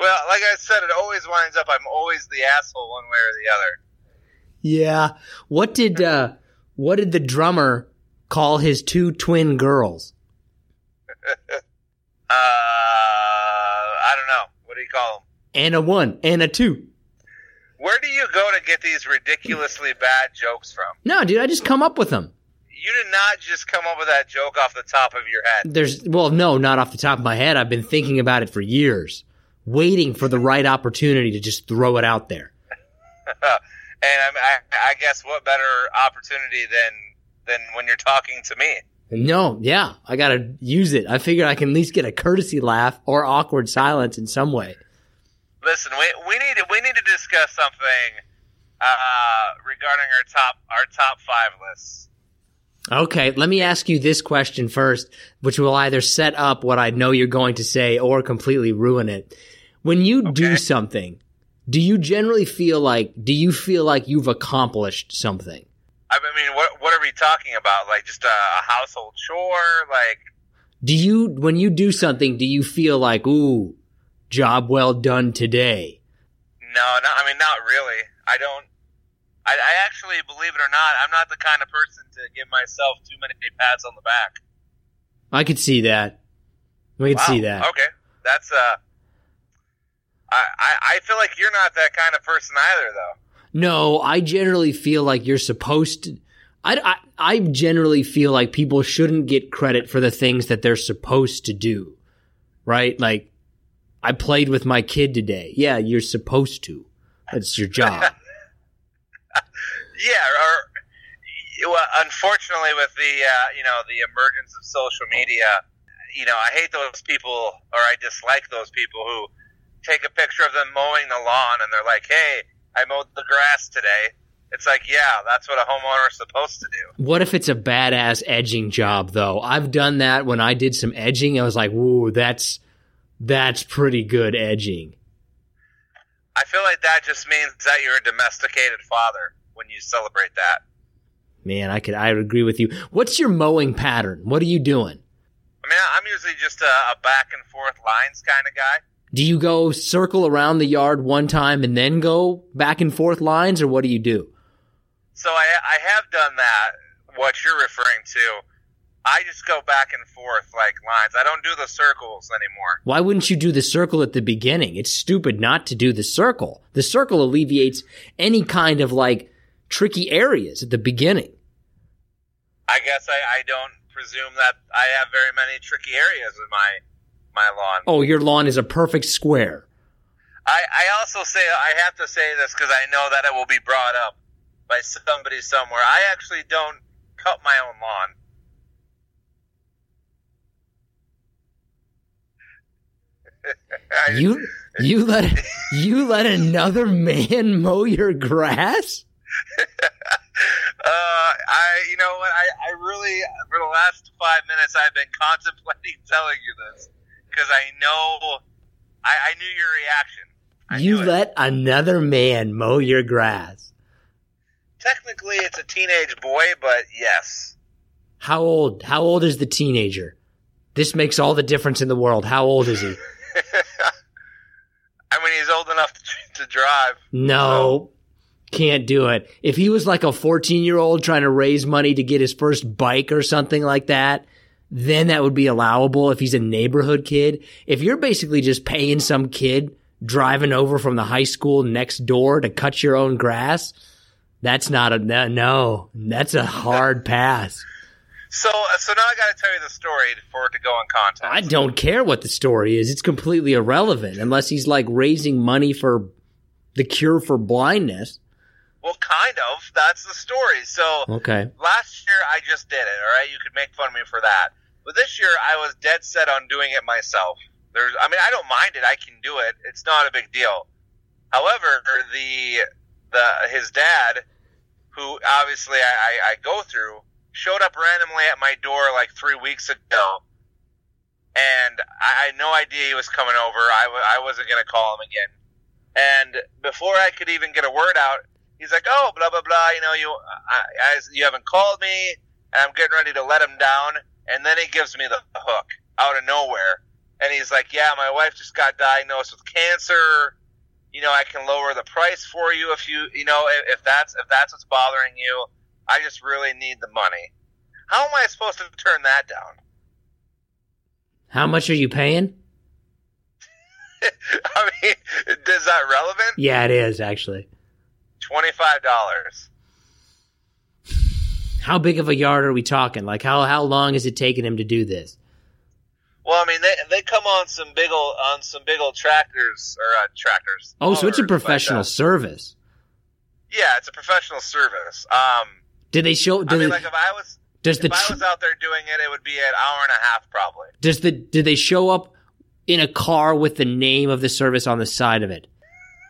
Well, like I said, it always winds up I'm always the asshole one way or the other. Yeah. What did uh what did the drummer call his two twin girls? Uh, I don't know. What do you call them? And a one and a two. Where do you go to get these ridiculously bad jokes from? No, dude, I just come up with them. You did not just come up with that joke off the top of your head. There's well, no, not off the top of my head. I've been thinking about it for years, waiting for the right opportunity to just throw it out there. and I, I, I guess what better opportunity than than when you're talking to me? No, yeah, I gotta use it. I figure I can at least get a courtesy laugh or awkward silence in some way. Listen, we, we need to, we need to discuss something uh, regarding our top our top five lists. Okay, let me ask you this question first, which will either set up what I know you're going to say or completely ruin it. When you do something, do you generally feel like do you feel like you've accomplished something? I mean, what what are we talking about? Like just a, a household chore? Like Do you when you do something, do you feel like, ooh, job well done today? no, not, I mean not really. I don't. I, I actually believe it or not, I'm not the kind of person to give myself too many pats on the back. I could see that. We could Wow. see that. Okay, that's uh. I, I I feel like you're not that kind of person either, though. No, I generally feel like you're supposed to. I, I, I generally feel like people shouldn't get credit for the things that they're supposed to do. Right? Like, I played with my kid today. Yeah, you're supposed to. That's your job. Yeah, or well, unfortunately, with the uh, you know the emergence of social media, you know, I hate those people, or I dislike those people who take a picture of them mowing the lawn and they're like, "Hey, I mowed the grass today." It's like, yeah, that's what a homeowner is supposed to do. what if it's a badass edging job, though? I've done that when I did some edging. I was like, woo, that's, that's pretty good edging. I feel like that just means that you're a domesticated father when you celebrate that. Man, I could, I would agree with you. What's your mowing pattern? What are you doing? I mean, I'm usually just a, a back and forth lines kind of guy. Do you go circle around the yard one time and then go back and forth lines, or what do you do? So I, I have done that. What you're referring to, I just go back and forth like lines. I don't do the circles anymore. Why wouldn't you do the circle at the beginning? It's stupid not to do the circle. The circle alleviates any kind of like tricky areas at the beginning. I guess I, I don't presume that I have very many tricky areas in my my lawn. Oh, your lawn is a perfect square. I, I also say I have to say this because I know that it will be brought up by somebody somewhere. I actually don't cut my own lawn. You you let you let another man mow your grass? Uh, I, you know what? I, I really, for the last five minutes, I've been contemplating telling you this because I know, I, I knew your reaction. I You knew it. let another man mow your grass. Technically, it's a teenage boy, but yes. How old? How old is the teenager? This makes all the difference in the world. How old is he? I mean, he's old enough to, to drive. No, can't do it. If he was like a 14 year old trying to raise money to get his first bike or something like that, then that would be allowable if he's a neighborhood kid. If you're basically just paying some kid driving over from the high school next door to cut your own grass, that's not a no that's a hard pass. So, uh, so now I got to tell you the story for it to go in context. I don't care what the story is. It's completely irrelevant unless he's like raising money for the cure for blindness. Well, kind of. That's the story. So, Okay. last year I just did it. All right, you could make fun of me for that, but this year I was dead set on doing it myself. There's, I mean, I don't mind it. I can do it. It's not a big deal. However, the the his dad, who obviously I, I, I go through, showed up randomly at my door like three weeks ago, and I had no idea he was coming over. I, w- I wasn't gonna call him again. And before I could even get a word out, he's like, "Oh, blah blah blah. You know, you I, I, you haven't called me, and I'm getting ready to let him down." And then he gives me the hook out of nowhere, and he's like, "Yeah, my wife just got diagnosed with cancer. You know, I can lower the price for you if you, you know, if, if that's if that's what's bothering you. I just really need the money. How am I supposed to turn that down? How much are you paying? I mean, is that relevant? Yeah, it is actually. Twenty five dollars. How big of a yard are we talking? Like how how long has it taken him to do this? Well, I mean, they they come on some big old on some big old tractors or uh, tractors. Oh, so it's a professional uh, service. yeah, it's a professional service. Um, Did they show? I mean, they, like if I was does if the I was out there doing it, it would be an hour and a half probably. does the did they show up in a car with the name of the service on the side of it?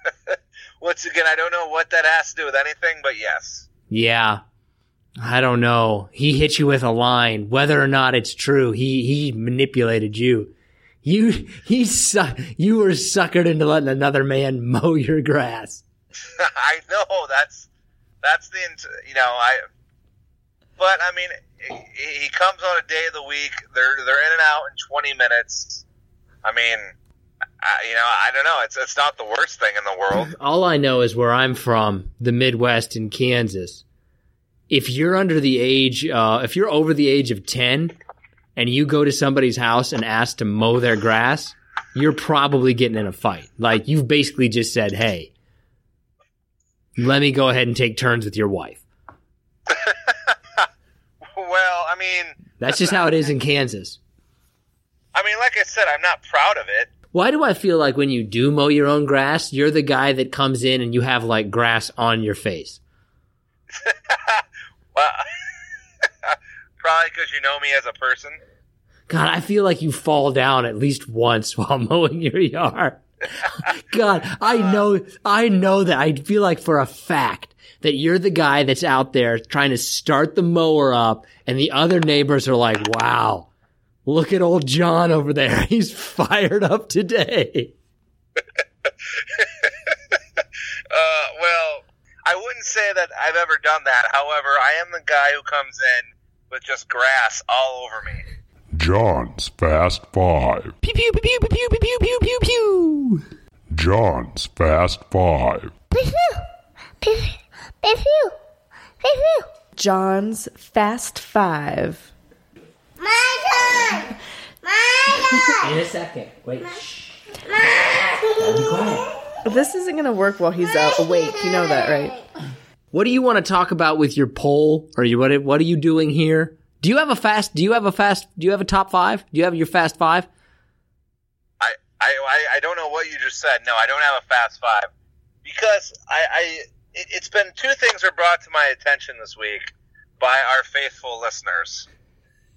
Once again, I don't know what that has to do with anything, but yes. Yeah. I don't know. He hit you with a line, whether or not it's true. He he manipulated you. You he su- you were suckered into letting another man mow your grass. I know that's that's the you know I, but I mean he, comes on a day of the week. They're they're in and out in twenty minutes. I mean, I, you know I don't know. It's it's not the worst thing in the world. All I know is where I'm from, the Midwest in Kansas. If you're under the age, uh, if you're over the age of 10 and you go to somebody's house and ask to mow their grass, you're probably getting in a fight. Like you've basically just said, Hey, let me go ahead and take turns with your wife. well, I mean, That's just how it is in Kansas. I mean, like I said, I'm not proud of it. Why do I feel like when you do mow your own grass, you're the guy that comes in and you have like grass on your face? Well, probably because you know me as a person. God, I feel like you fall down at least once while mowing your yard. God, I know, I know that. I feel like for a fact that you're the guy that's out there trying to start the mower up and the other neighbors are like, wow, look at old John over there. He's fired up today. Uh, well, I wouldn't say that I've ever done that. However, I am the guy who comes in with just grass all over me. John's Fast Five. Pew, pew, pew, pew, pew, pew, pew, pew, pew, pew. John's Fast Five. Pew pew pew pew pew. John's Fast Five. My turn! My turn. In a second. Wait. Shh. Gotta be quiet. This isn't going to work while he's out oh, awake. You know that, right? What do you want to talk about with your poll? Or you what? What are you doing here? Do you have a fast? Do you have a fast? Do you have a top five? Do you have your fast five? I, I, I, don't know what you just said. No, I don't have a fast five because I, I it, it's been two things were brought to my attention this week by our faithful listeners,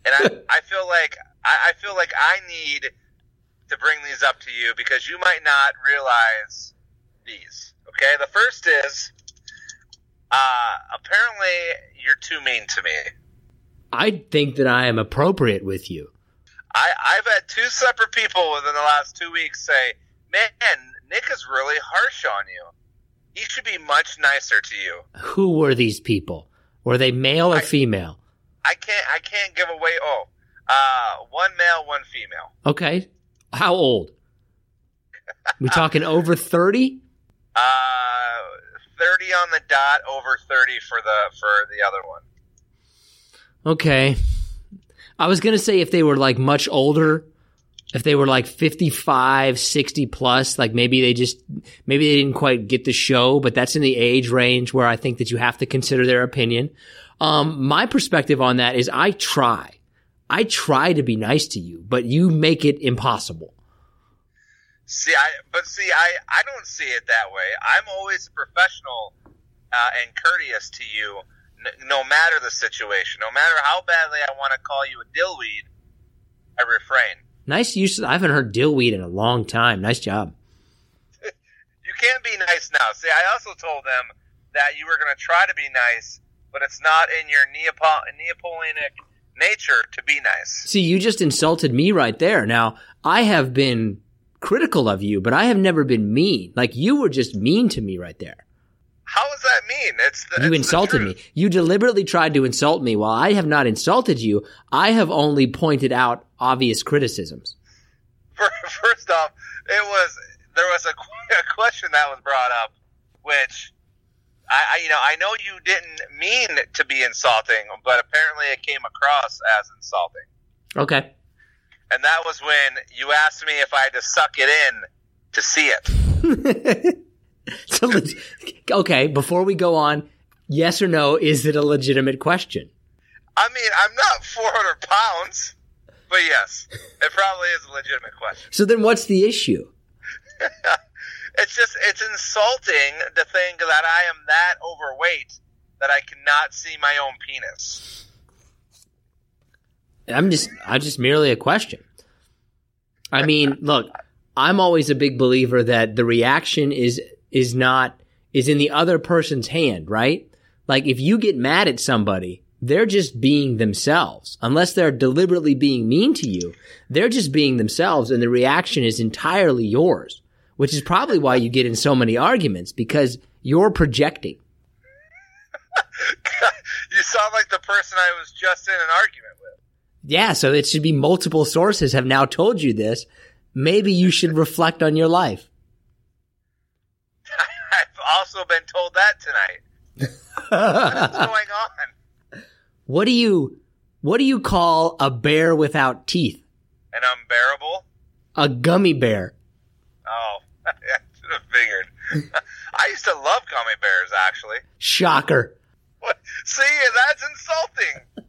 and I, I feel like I, I feel like I need to bring these up to you because you might not realize these. Okay, the first is uh, apparently you're too mean to me. I think that I am appropriate with you. I, I've had two separate people within the last two weeks say, "Man, Nick is really harsh on you. He should be much nicer to you." Who were these people? Were they male or I- female? I can't. I can't give away. Oh, uh, one male, one female. Okay. How old? We talking over 30? Uh, thirty on the dot, over thirty for the for the other one. Okay. I was going to say if they were like much older, if they were like 55, 60 plus, like maybe they just, maybe they didn't quite get the show, but that's in the age range where I think that you have to consider their opinion. Um, my perspective on that is I try. I try to be nice to you, but you make it impossible. See, I but see, I I don't see it that way. I'm always professional uh, and courteous to you, no matter the situation, no matter how badly I want to call you a dillweed. I refrain. Nice use. Of, I haven't heard dillweed in a long time. Nice job. You can't be nice now. See, I also told them that you were going to try to be nice, but it's not in your Neapo- Neapolitanic nature to be nice. See, you just insulted me right there. Now, I have been critical of you, but I have never been mean. Like you were just mean to me right there. How does that mean? It's the, You it's insulted me. You deliberately tried to insult me. While I have not insulted you, I have only pointed out obvious criticisms. first off, it was there was a, a question that was brought up, which I, I, you know, I know you didn't mean to be insulting, but apparently it came across as insulting. Okay. And that was when you asked me if I had to suck it in to see it. so, okay, before we go on, yes or no, is it a legitimate question? I mean, I'm not 400 pounds, but yes, it probably is a legitimate question. So then what's the issue? It's just, it's insulting to think that I am that overweight that I cannot see my own penis. I'm just I'm just merely a question. I mean, look, I'm always a big believer that the reaction is is not is in the other person's hand, right? Like if you get mad at somebody, they're just being themselves. Unless they're deliberately being mean to you, they're just being themselves and the reaction is entirely yours, which is probably why you get in so many arguments because you're projecting. you sound like the person I was just in an argument with. Yeah, so it should be multiple sources have now told you this. Maybe you should reflect on your life. Also been told that tonight. What's going on? What do you what do you call a bear without teeth? An unbearable? A gummy bear. Oh, I should have figured. I used to love gummy bears, actually. Shocker. What? See, that's insulting.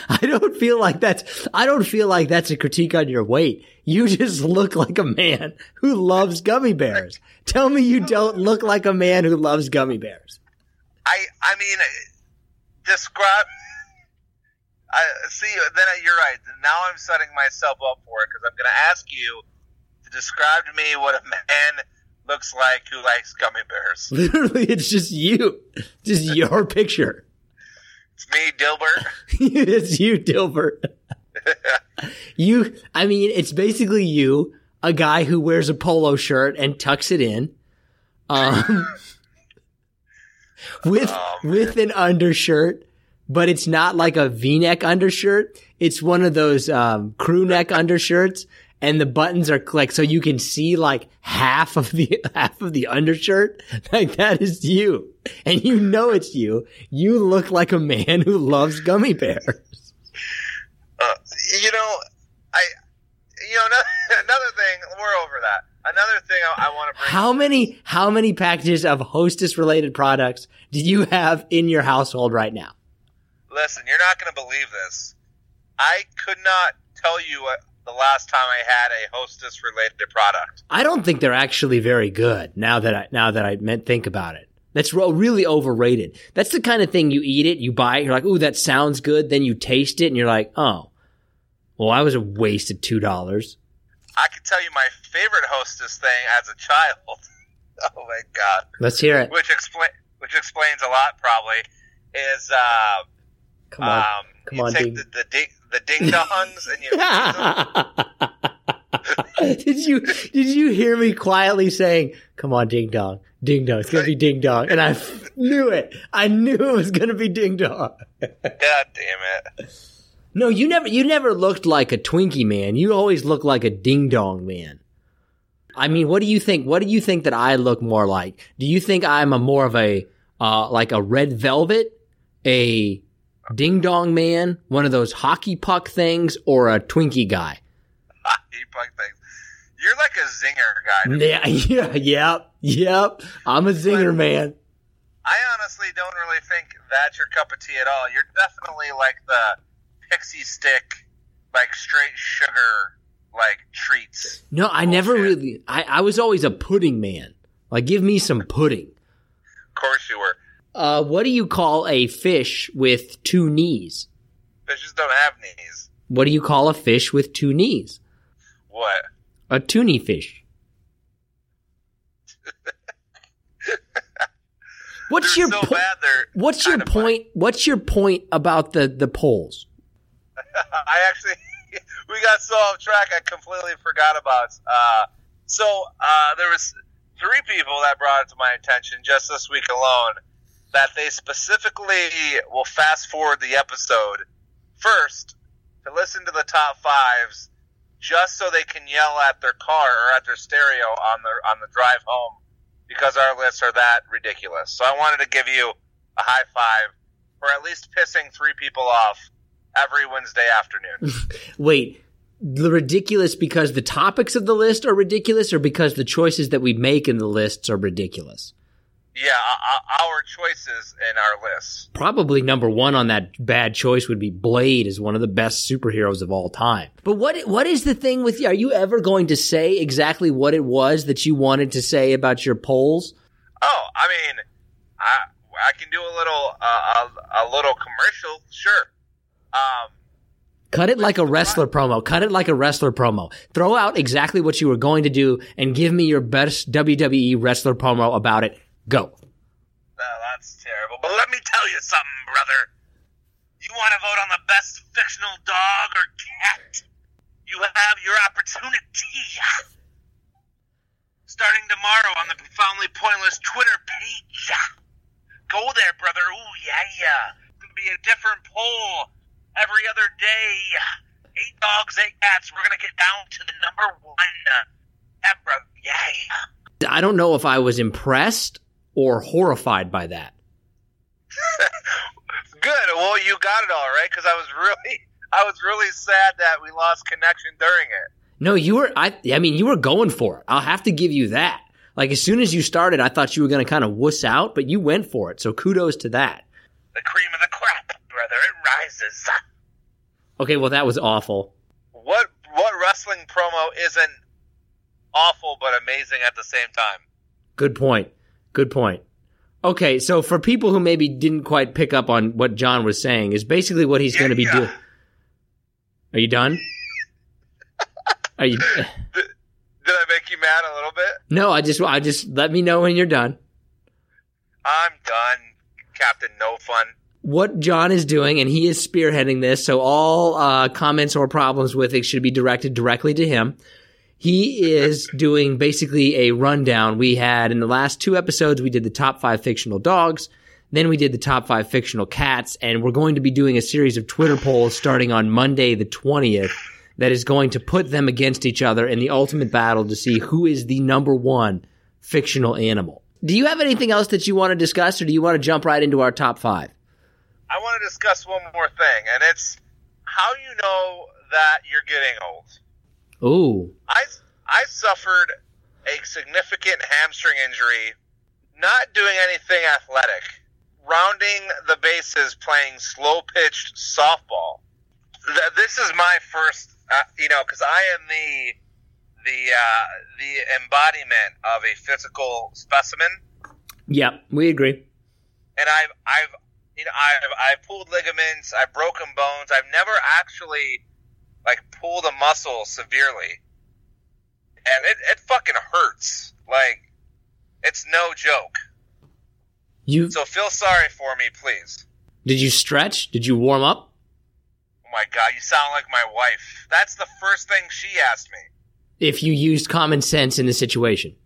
I don't feel like that's I don't feel like that's a critique on your weight. You just look like a man who loves gummy bears. Tell me you don't look like a man who loves gummy bears. I, I mean, describe. I see. Then you're right. Now I'm setting myself up for it because I'm going to ask you to describe to me what a man looks like who likes gummy bears. Literally, it's just you, just your picture. It's me, Dilbert. it's you, Dilbert. you, I mean, it's basically you, a guy who wears a polo shirt and tucks it in, um, with Oh, with an undershirt, but it's not like a V-neck undershirt. It's one of those um, crew neck undershirts, and the buttons are like so you can see like half of the half of the undershirt. Like that is you, and you know it's you. You look like a man who loves gummy bears. Uh, you know, I, you know, another, another thing. We're over that. Another thing I, I want to bring. How many how many packages of hostess related products do you have in your household right now? Listen, you're not going to believe this. I could not tell you what the last time I had a hostess related product. I don't think they're actually very good. Now that I now that I meant think about it, that's really overrated. That's the kind of thing you eat it, you buy it, you're like, ooh, that sounds good. Then you taste it, and you're like, oh, well, I was a waste of two dollars. I can tell you my favorite hostess thing as a child. oh my god! Let's hear it. Which explain which explains a lot. Probably is uh, Come on, um, come you on, take ding. the the ding, the ding dongs and you did you did you hear me quietly saying, "Come on, ding dong, ding dong"? It's gonna be ding dong, and I knew it. I knew it was gonna be ding dong. God damn it! No, you never you never looked like a Twinkie man. You always looked like a ding dong man. I mean, what do you think? What do you think that I look more like? Do you think I'm a more of a uh, like a red velvet, a ding dong man, one of those hockey puck things, or a Twinkie guy? You fuck things. You're like a zinger guy. Yeah, yeah, yep, yep. I'm a zinger man. I honestly don't really think that's your cup of tea at all. You're definitely like the pixie stick, like straight sugar, like treats. No, I never really. I, I was always a pudding man. Like, give me some pudding. Of course you were. Uh, what do you call a fish with two knees? Fishes don't have knees. What do you call a fish with two knees? What? A toonie fish. What's They're your so po-. What's your point? What's your point about the the polls? I actually, we got so off track. I completely forgot about. Uh, so uh, there was three people that brought it to my attention just this week alone that they specifically will fast forward the episode first to listen to the top fives just so they can yell at their car or at their stereo on the on the drive home because our lists are that ridiculous. So I wanted to give you a high five for at least pissing three people off every Wednesday afternoon. Wait, the ridiculous because the topics of the list are ridiculous, or because the choices that we make in the lists are ridiculous? Yeah, uh, our choices in our lists. Probably number one on that bad choice would be Blade is one of the best superheroes of all time. But what what is the thing with you? Are you ever going to say exactly what it was that you wanted to say about your polls? Oh, I mean, I I can do a little uh, a, a little commercial, sure. Um, Cut it like a wrestler promo. Cut it like a wrestler promo. Throw out exactly what you were going to do and give me your best WWE wrestler promo about it. Go. No, that's terrible. But let me tell you something, brother. You want to vote on the best fictional dog or cat? You have your opportunity. Starting tomorrow on the Profoundly Pointless Twitter page. Go there, brother. Ooh, yeah, yeah. It'll be a different poll every other day. Eight dogs, eight cats. We're going to get down to the number one. Yeah, bro. Yeah. I don't know if I was impressed or horrified by that. Good. Well, you got it all right because I was really, I was really sad that we lost connection during it. No, you were. I. I mean, you were going for it. I'll have to give you that. Like as soon as you started, I thought you were going to kind of wuss out, but you went for it. So kudos to that. The cream of the crop, brother. It rises. Okay, well that was awful. What what wrestling promo isn't awful but amazing at the same time? Good point. Good point. Okay, so for people who maybe didn't quite pick up on what John was saying, is basically what he's going to be Yeah. doing. Are you done? Are you? Did, did I make you mad a little bit? No, I just, I just let me know when you're done. I'm done, Captain No Fun. What John is doing, and he is spearheading this, so all uh, comments or problems with it should be directed directly to him. He is doing basically a rundown. We had in the last two episodes, we did the top five fictional dogs. Then we did the top five fictional cats, and we're going to be doing a series of Twitter polls starting on Monday, the 20th, that is going to put them against each other in the ultimate battle to see who is the number one fictional animal. Do you have anything else that you want to discuss, or do you want to jump right into our top five? I want to discuss one more thing, and it's how you know that you're getting old. Ooh. I I suffered a significant hamstring injury, not doing anything athletic, rounding the bases, playing slow pitched softball. This is my first, uh, you know, because I am the the uh, the embodiment of a physical specimen, Yeah, we agree. and I've I've you know I've I've pulled ligaments, I've broken bones, I've never actually like pull the muscle severely, and it it fucking hurts. Like it's no joke. You So feel sorry for me, please. did you stretch? Did you warm up? Oh my god, you sound like my wife. That's the first thing she asked me. If you used common sense in the situation.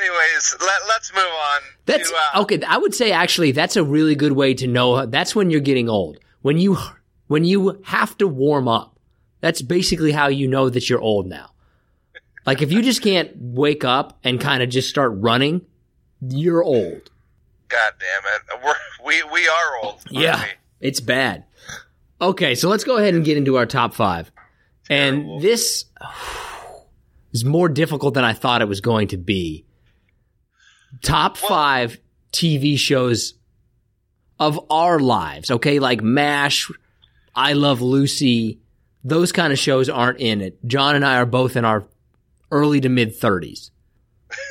Anyways, let, let's move on. That's to, uh, okay. I would say actually that's a really good way to know. That's when you're getting old. When you when you have to warm up. That's basically how you know that you're old now. Like if you just can't wake up and kind of just start running, you're old. God damn it, We're, we we are old. Yeah, we? it's bad. Okay, so let's go ahead and get into our top five. And this is more difficult than I thought it was going to be. Top five TV shows of our lives, okay? Like MASH, I Love Lucy, those kind of shows aren't in it. John and I are both in our early to mid 30s.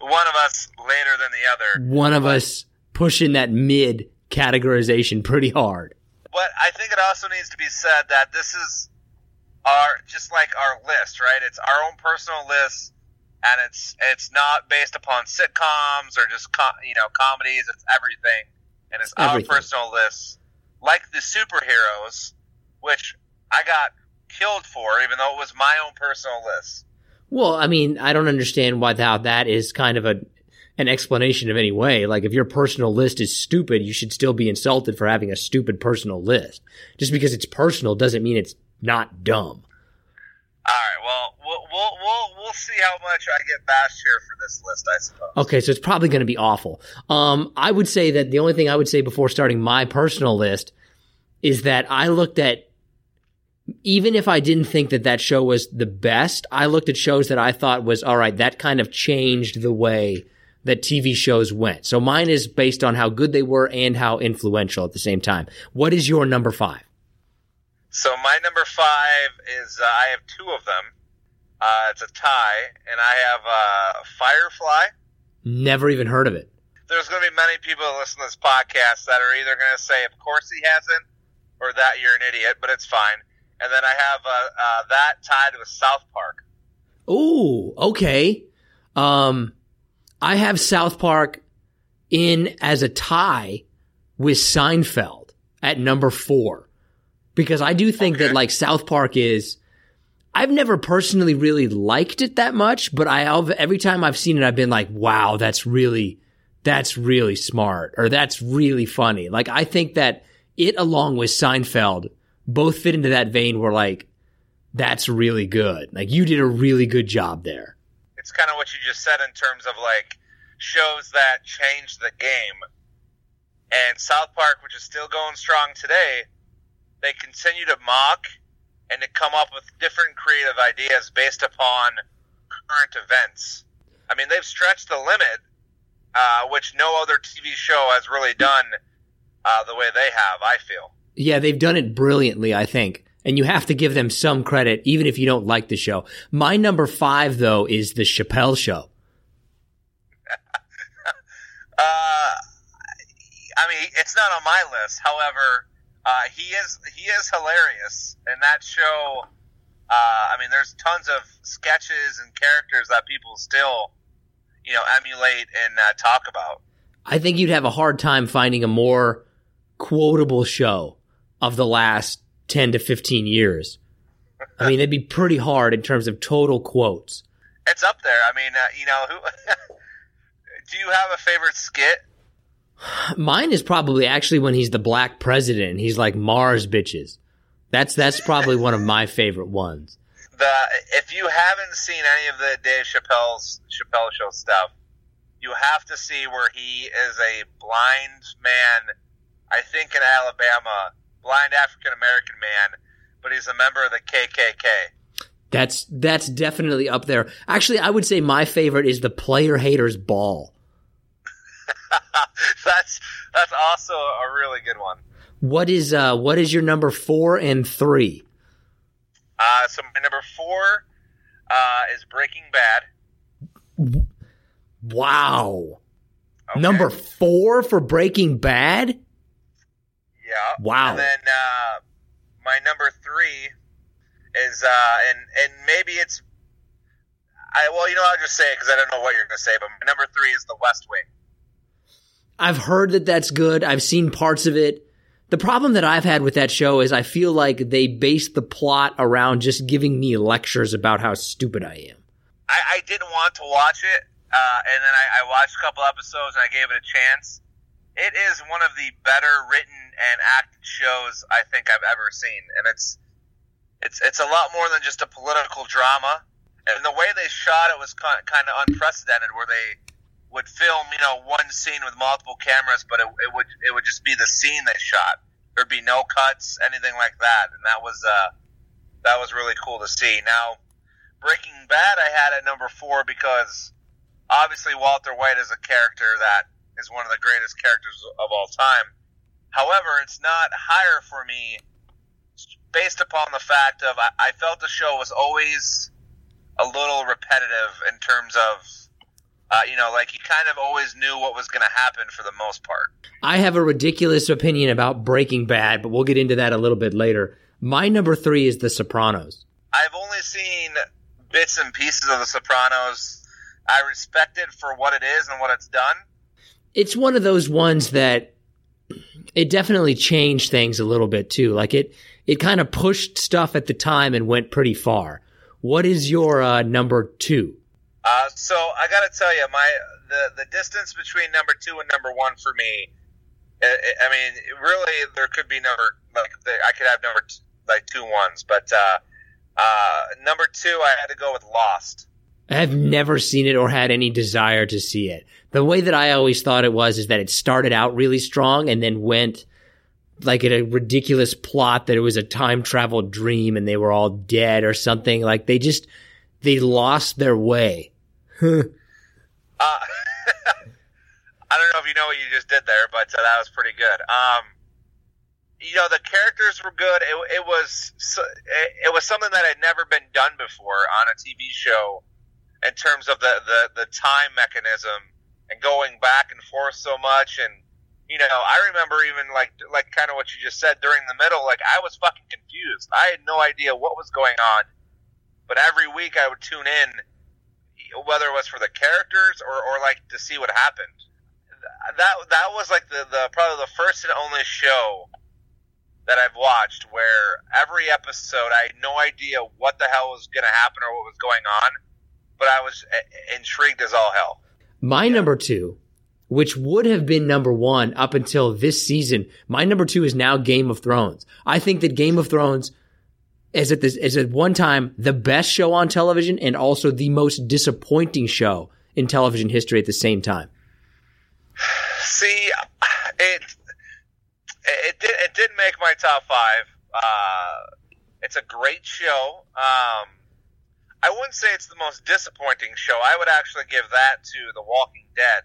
One of us later than the other. One of us pushing that mid categorization pretty hard. But I think it also needs to be said that this is our just like our list, right? It's our own personal list, and it's it's not based upon sitcoms or just com- you know comedies. It's everything, and it's Everything. our personal list, like the superheroes, which I got killed for, even though it was my own personal list. Well, I mean, I don't understand why how that is kind of a an explanation of any way. Like, if your personal list is stupid, you should still be insulted for having a stupid personal list. Just because it's personal doesn't mean it's not dumb. All right. Well, we'll we'll we'll, see how much I get bashed here for this list, I suppose. Okay, so it's probably going to be awful. Um, I would say that the only thing I would say before starting my personal list is that I looked at, even if I didn't think that that show was the best, I looked at shows that I thought was all right. That kind of changed the way that TV shows went. So mine is based on how good they were and how influential at the same time. What is your number five? So my number five is uh, I have two of them. Uh, it's a tie, and I have uh, Firefly. Never even heard of it. There's going to be many people that listen to this podcast that are either going to say, "Of course he hasn't," or "That you're an idiot," but it's fine. And then I have uh, uh, that tied with South Park. Ooh, okay. Um, I have South Park in as a tie with Seinfeld at number four because I do think Okay. that like South Park is. I've never personally really liked it that much, but I every time I've seen it, I've been like, "Wow, that's really, that's really smart," or "That's really funny." Like I think that it, along with Seinfeld, both fit into that vein where like, that's really good. Like you did a really good job there. It's kind of what you just said in terms of like shows that changed the game. And South Park, which is still going strong today, they continue to mock and to come up with different creative ideas based upon current events. I mean, they've stretched the limit, uh, which no other TV show has really done uh, the way they have. I feel. Yeah, they've done it brilliantly, I think. And you have to give them some credit, even if you don't like the show. My number five, though, is The Chappelle Show. Uh, I mean, it's not on my list. However, uh, he is he is hilarious, and that show. Uh, I mean, there's tons of sketches and characters that people still, you know, emulate and uh, talk about. I think you'd have a hard time finding a more quotable show of the last 10 to 15 years. I mean, it'd be pretty hard in terms of total quotes. It's up there. I mean, uh, you know, who? do you have a favorite skit? Mine is probably actually when he's the black president. He's like Mars bitches. That's that's probably one of my favorite ones. The if you haven't seen any of the Dave Chappelle's Chappelle show stuff, you have to see where he is a blind man. I think in Alabama, blind African American man, but he's a member of the KKK. That's that's definitely up there. Actually, I would say my favorite is the player haters ball. that's that's also a really good one. What is uh what is your number 4 and 3? Uh, so my number four uh, is Breaking Bad. Wow. Okay. Number 4 for Breaking Bad? Yeah. Wow. And then uh, my number three is, uh, and and maybe it's, I well, you know, I'll just say it because I don't know what you're going to say. But my number three is The West Wing. I've heard that that's good. I've seen parts of it. The problem that I've had with that show is I feel like they base the plot around just giving me lectures about how stupid I am. I, I didn't want to watch it, uh, and then I, I watched a couple episodes and I gave it a chance. It is one of the better written and acted shows I think I've ever seen, and it's it's it's a lot more than just a political drama. And the way they shot it was kind kind of unprecedented, where they would film, you know, one scene with multiple cameras, but it, it would it would just be the scene they shot. There'd be no cuts, anything like that, and that was uh, that was really cool to see. Now, Breaking Bad, I had at number four because obviously Walter White is a character that is one of the greatest characters of all time. However, it's not higher for me based upon the fact of I, I felt the show was always a little repetitive in terms of uh, you know, like he kind of always knew what was going to happen for the most part. I have a ridiculous opinion about Breaking Bad, but we'll get into that a little bit later. My number 3 is The Sopranos. I've only seen bits and pieces of The Sopranos. I respect it for what it is and what it's done. It's one of those ones that it definitely changed things a little bit too. Like it it kind of pushed stuff at the time and went pretty far. What is your uh, number 2? Uh, so I got to tell you, my the the distance between number two and number one for me, I, I mean, really, there could be number like I could have number t- like two ones, but uh, Uh, number two, I had to go with Lost. I have never seen it or had any desire to see it. The way that I always thought it was is that it started out really strong and then went like in a ridiculous plot that it was a time travel dream and they were all dead or something. Like they just they lost their way. uh, I don't know if you know what you just did there, but uh, that was pretty good. Um, you know, the characters were good. It, it was it, it was something that had never been done before on a TV show in terms of the, the, the time mechanism and going back and forth so much and you know, I remember even like like kind of what you just said during the middle. Like I was fucking confused. I had no idea what was going on. But every week I would tune in, whether it was for the characters or, or like to see what happened. That that was like the, the probably the first and only show that I've watched where every episode I had no idea what the hell was going to happen or what was going on, but I was eh, intrigued as all hell. My yeah. number two which would have been number one up until this season. My number two is now Game of Thrones. I think that Game of Thrones is at this is at one time the best show on television and also the most disappointing show in television history at the same time. See, it it did it did make my top five. Uh, it's a great show. Um, I wouldn't say it's the most disappointing show. I would actually give that to The Walking Dead.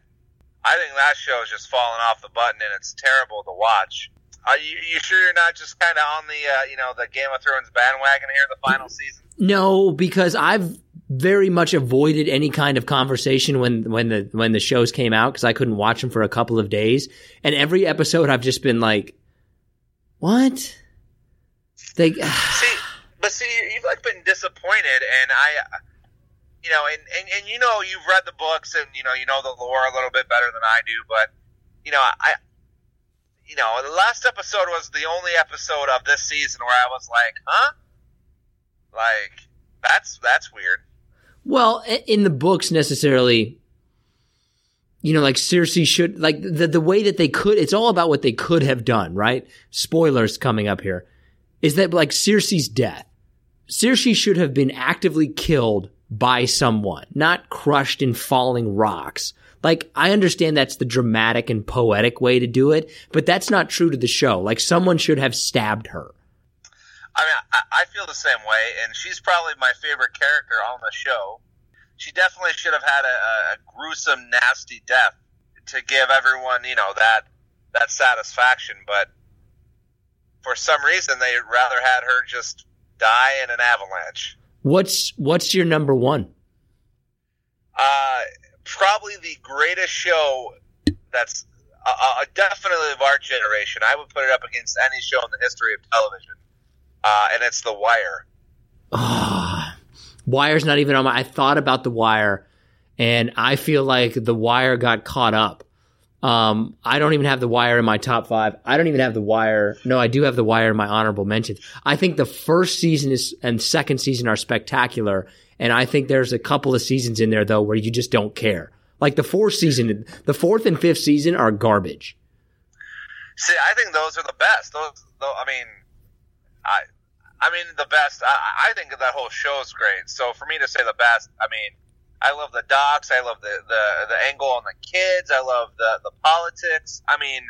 I think that show is just falling off the button, and it's terrible to watch. Are you, you sure you're not just kind of on the uh, you know the Game of Thrones bandwagon here, in the final season? No, because I've very much avoided any kind of conversation when when the when the shows came out because I couldn't watch them for a couple of days, and every episode I've just been like, "What?" They see, but see, you've like been disappointed, and I you know, and, and, and you know, you've read the books and, you know, you know the lore a little bit better than I do, but, you know, I, you know, the last episode was the only episode of this season where I was like, huh? Like, that's, that's weird. Well, in the books necessarily, you know, like Cersei should, like the, the way that they could, it's all about what they could have done, right? Spoilers coming up here. Is that like Cersei's death? Cersei should have been actively killed by someone, not crushed in falling rocks. Like, I understand that's the dramatic and poetic way to do it, but that's not true to the show. Like, someone should have stabbed her. I mean, I, I feel the same way, and she's probably my favorite character on the show. She definitely should have had a, a gruesome, nasty death to give everyone, you know, that that satisfaction. But for some reason, they rather had her just die in an avalanche. What's what's your number one? Uh, probably the greatest show that's uh, definitely of our generation. I would put it up against any show in the history of television, uh, and it's The Wire. Oh, Wire's not even on my. I thought about The Wire, and I feel like The Wire got caught up. Um, I don't even have the wire in my top five. I don't even have the wire. No, I do have the wire in my honorable mentions. I think the first season is and second season are spectacular. And I think there's a couple of seasons in there though where you just don't care. Like the fourth season, the fourth and fifth season are garbage. See, I think those are the best. Those, I mean, I, I mean the best. I, I think that whole show is great. So for me to say the best, I mean, I love the docks. I love the, the, the angle on the kids. I love the, the politics. I mean,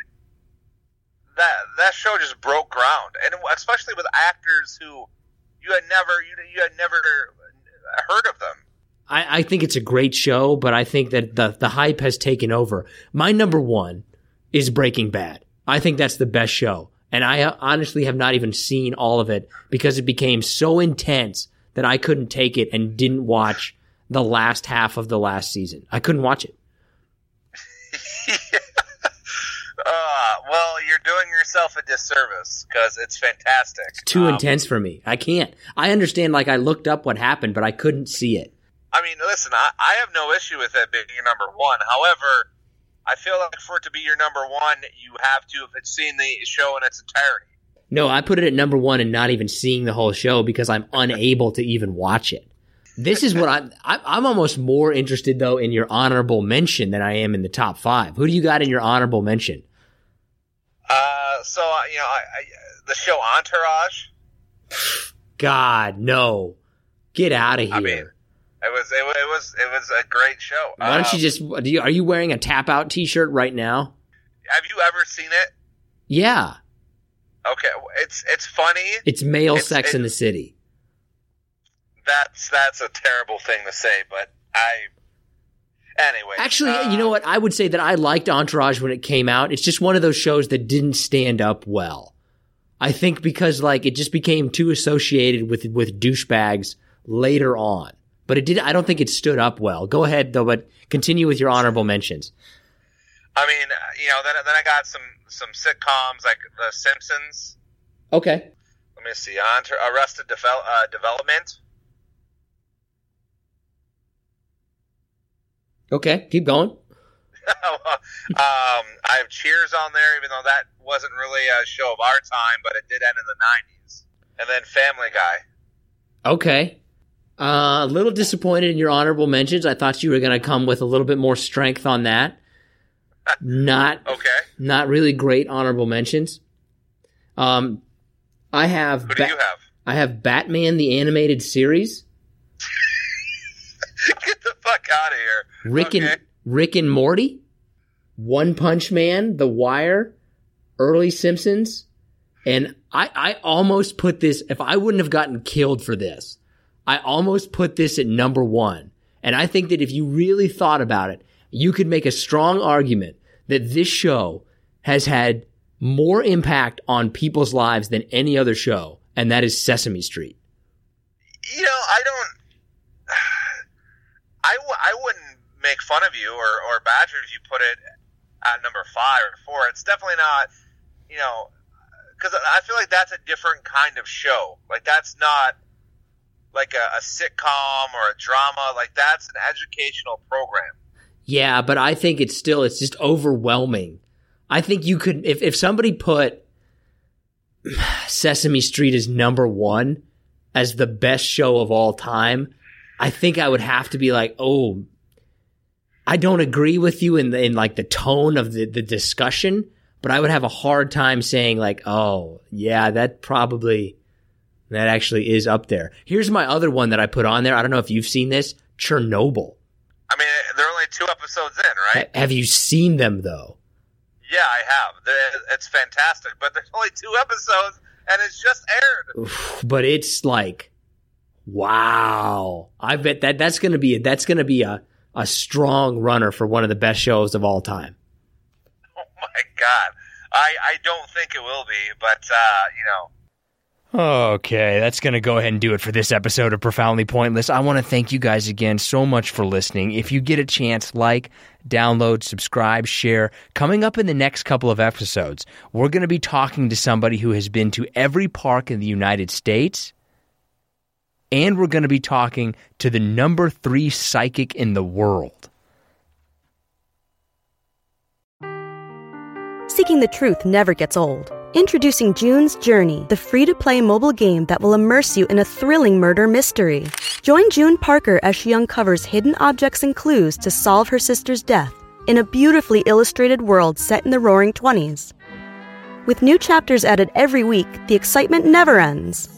that that show just broke ground, and especially with actors who you had never you, you had never heard of them. I, I think it's a great show, but I think that the the hype has taken over. My number one is Breaking Bad. I think that's the best show, and I honestly have not even seen all of it because it became so intense that I couldn't take it and didn't watch the last half of the last season. I couldn't watch it. well, you're doing yourself a disservice because it's fantastic. It's too um, intense for me. I can't. I understand. Like I looked up what happened, but I couldn't see it. I mean, listen, I, I have no issue with it being your number one. However, I feel like for it to be your number one, you have to have seen the show in its entirety. No, I put it at number one and not even seeing the whole show because I'm unable to even watch it. This is what I'm, I'm almost more interested though in your honorable mention than I am in the top five. Who do you got in your honorable mention? Uh, so, you know, I, I, the show Entourage. God, no. Get out of here. I mean, it was it, it was it was a great show. Why don't you Um, just do you, are you wearing a tap out t-shirt right now? Have you ever seen it? Yeah. Okay, it's it's funny. It's male It's- sex it- in the city. That's that's a terrible thing to say, but I. Anyway, Actually, uh, you know what? I would say that I liked Entourage when it came out. It's just one of those shows that didn't stand up well. I think because like it just became too associated with with douchebags later on. But it did I don't think it stood up well. Go ahead though, but continue with your honorable mentions. I mean, you know, then then I got some some sitcoms like The Simpsons. Okay. Let me see, Arrested Devel- uh, Development. Okay, keep going. um, I have Cheers on there, even though that wasn't really a show of our time, but it did end in the '90s. And then Family Guy. Okay. Uh, a little disappointed in your honorable mentions. I thought you were going to come with a little bit more strength on that. Not Okay, not really great honorable mentions. Um, I have who do Ba- you have? I have Batman the animated series, fuck out of here, Rick Okay. and Rick and Morty, One Punch Man, The Wire, early Simpsons, and I I almost put this if I wouldn't have gotten killed for this, I almost put this at number one. And I think that if you really thought about it, you could make a strong argument that this show has had more impact on people's lives than any other show, and that is Sesame Street. You know, I don't. I, w- I wouldn't make fun of you or, or badger if you put it at number five or four. It's definitely not, you know, because I feel like that's a different kind of show. Like that's not like a, a sitcom or a drama. Like that's an educational program. Yeah, but I think it's still it's just overwhelming. I think you could if if somebody put Sesame Street as number 1 as the best show of all time, I think I would have to be like, "Oh, I don't agree with you in the, in like the tone of the the discussion, but I would have a hard time saying like, "Oh, yeah, that probably that actually is up there." Here's my other one that I put on there. I don't know if you've seen this, Chernobyl. I mean, there are only two episodes in, right? Ha- have you seen them though? Yeah, I have. The- It's fantastic, but there's only two episodes, and it's just aired. Oof, but it's like wow i bet that that's gonna be that's gonna be a, a strong runner for one of the best shows of all time Oh my god, I I don't think it will be, but uh, you know. Okay, that's going to go ahead and do it for this episode of Profoundly Pointless. I want to thank you guys again so much for listening. If you get a chance, like, download, subscribe, share. Coming up in the next couple of episodes, we're going to be talking to somebody who has been to every park in the United States. And we're going to be talking to the number three psychic in the world. Seeking the truth never gets old. Introducing June's Journey, the free to play mobile game that will immerse you in a thrilling murder mystery. Join June Parker as she uncovers hidden objects and clues to solve her sister's death in a beautifully illustrated world set in the roaring 20s. With new chapters added every week, the excitement never ends.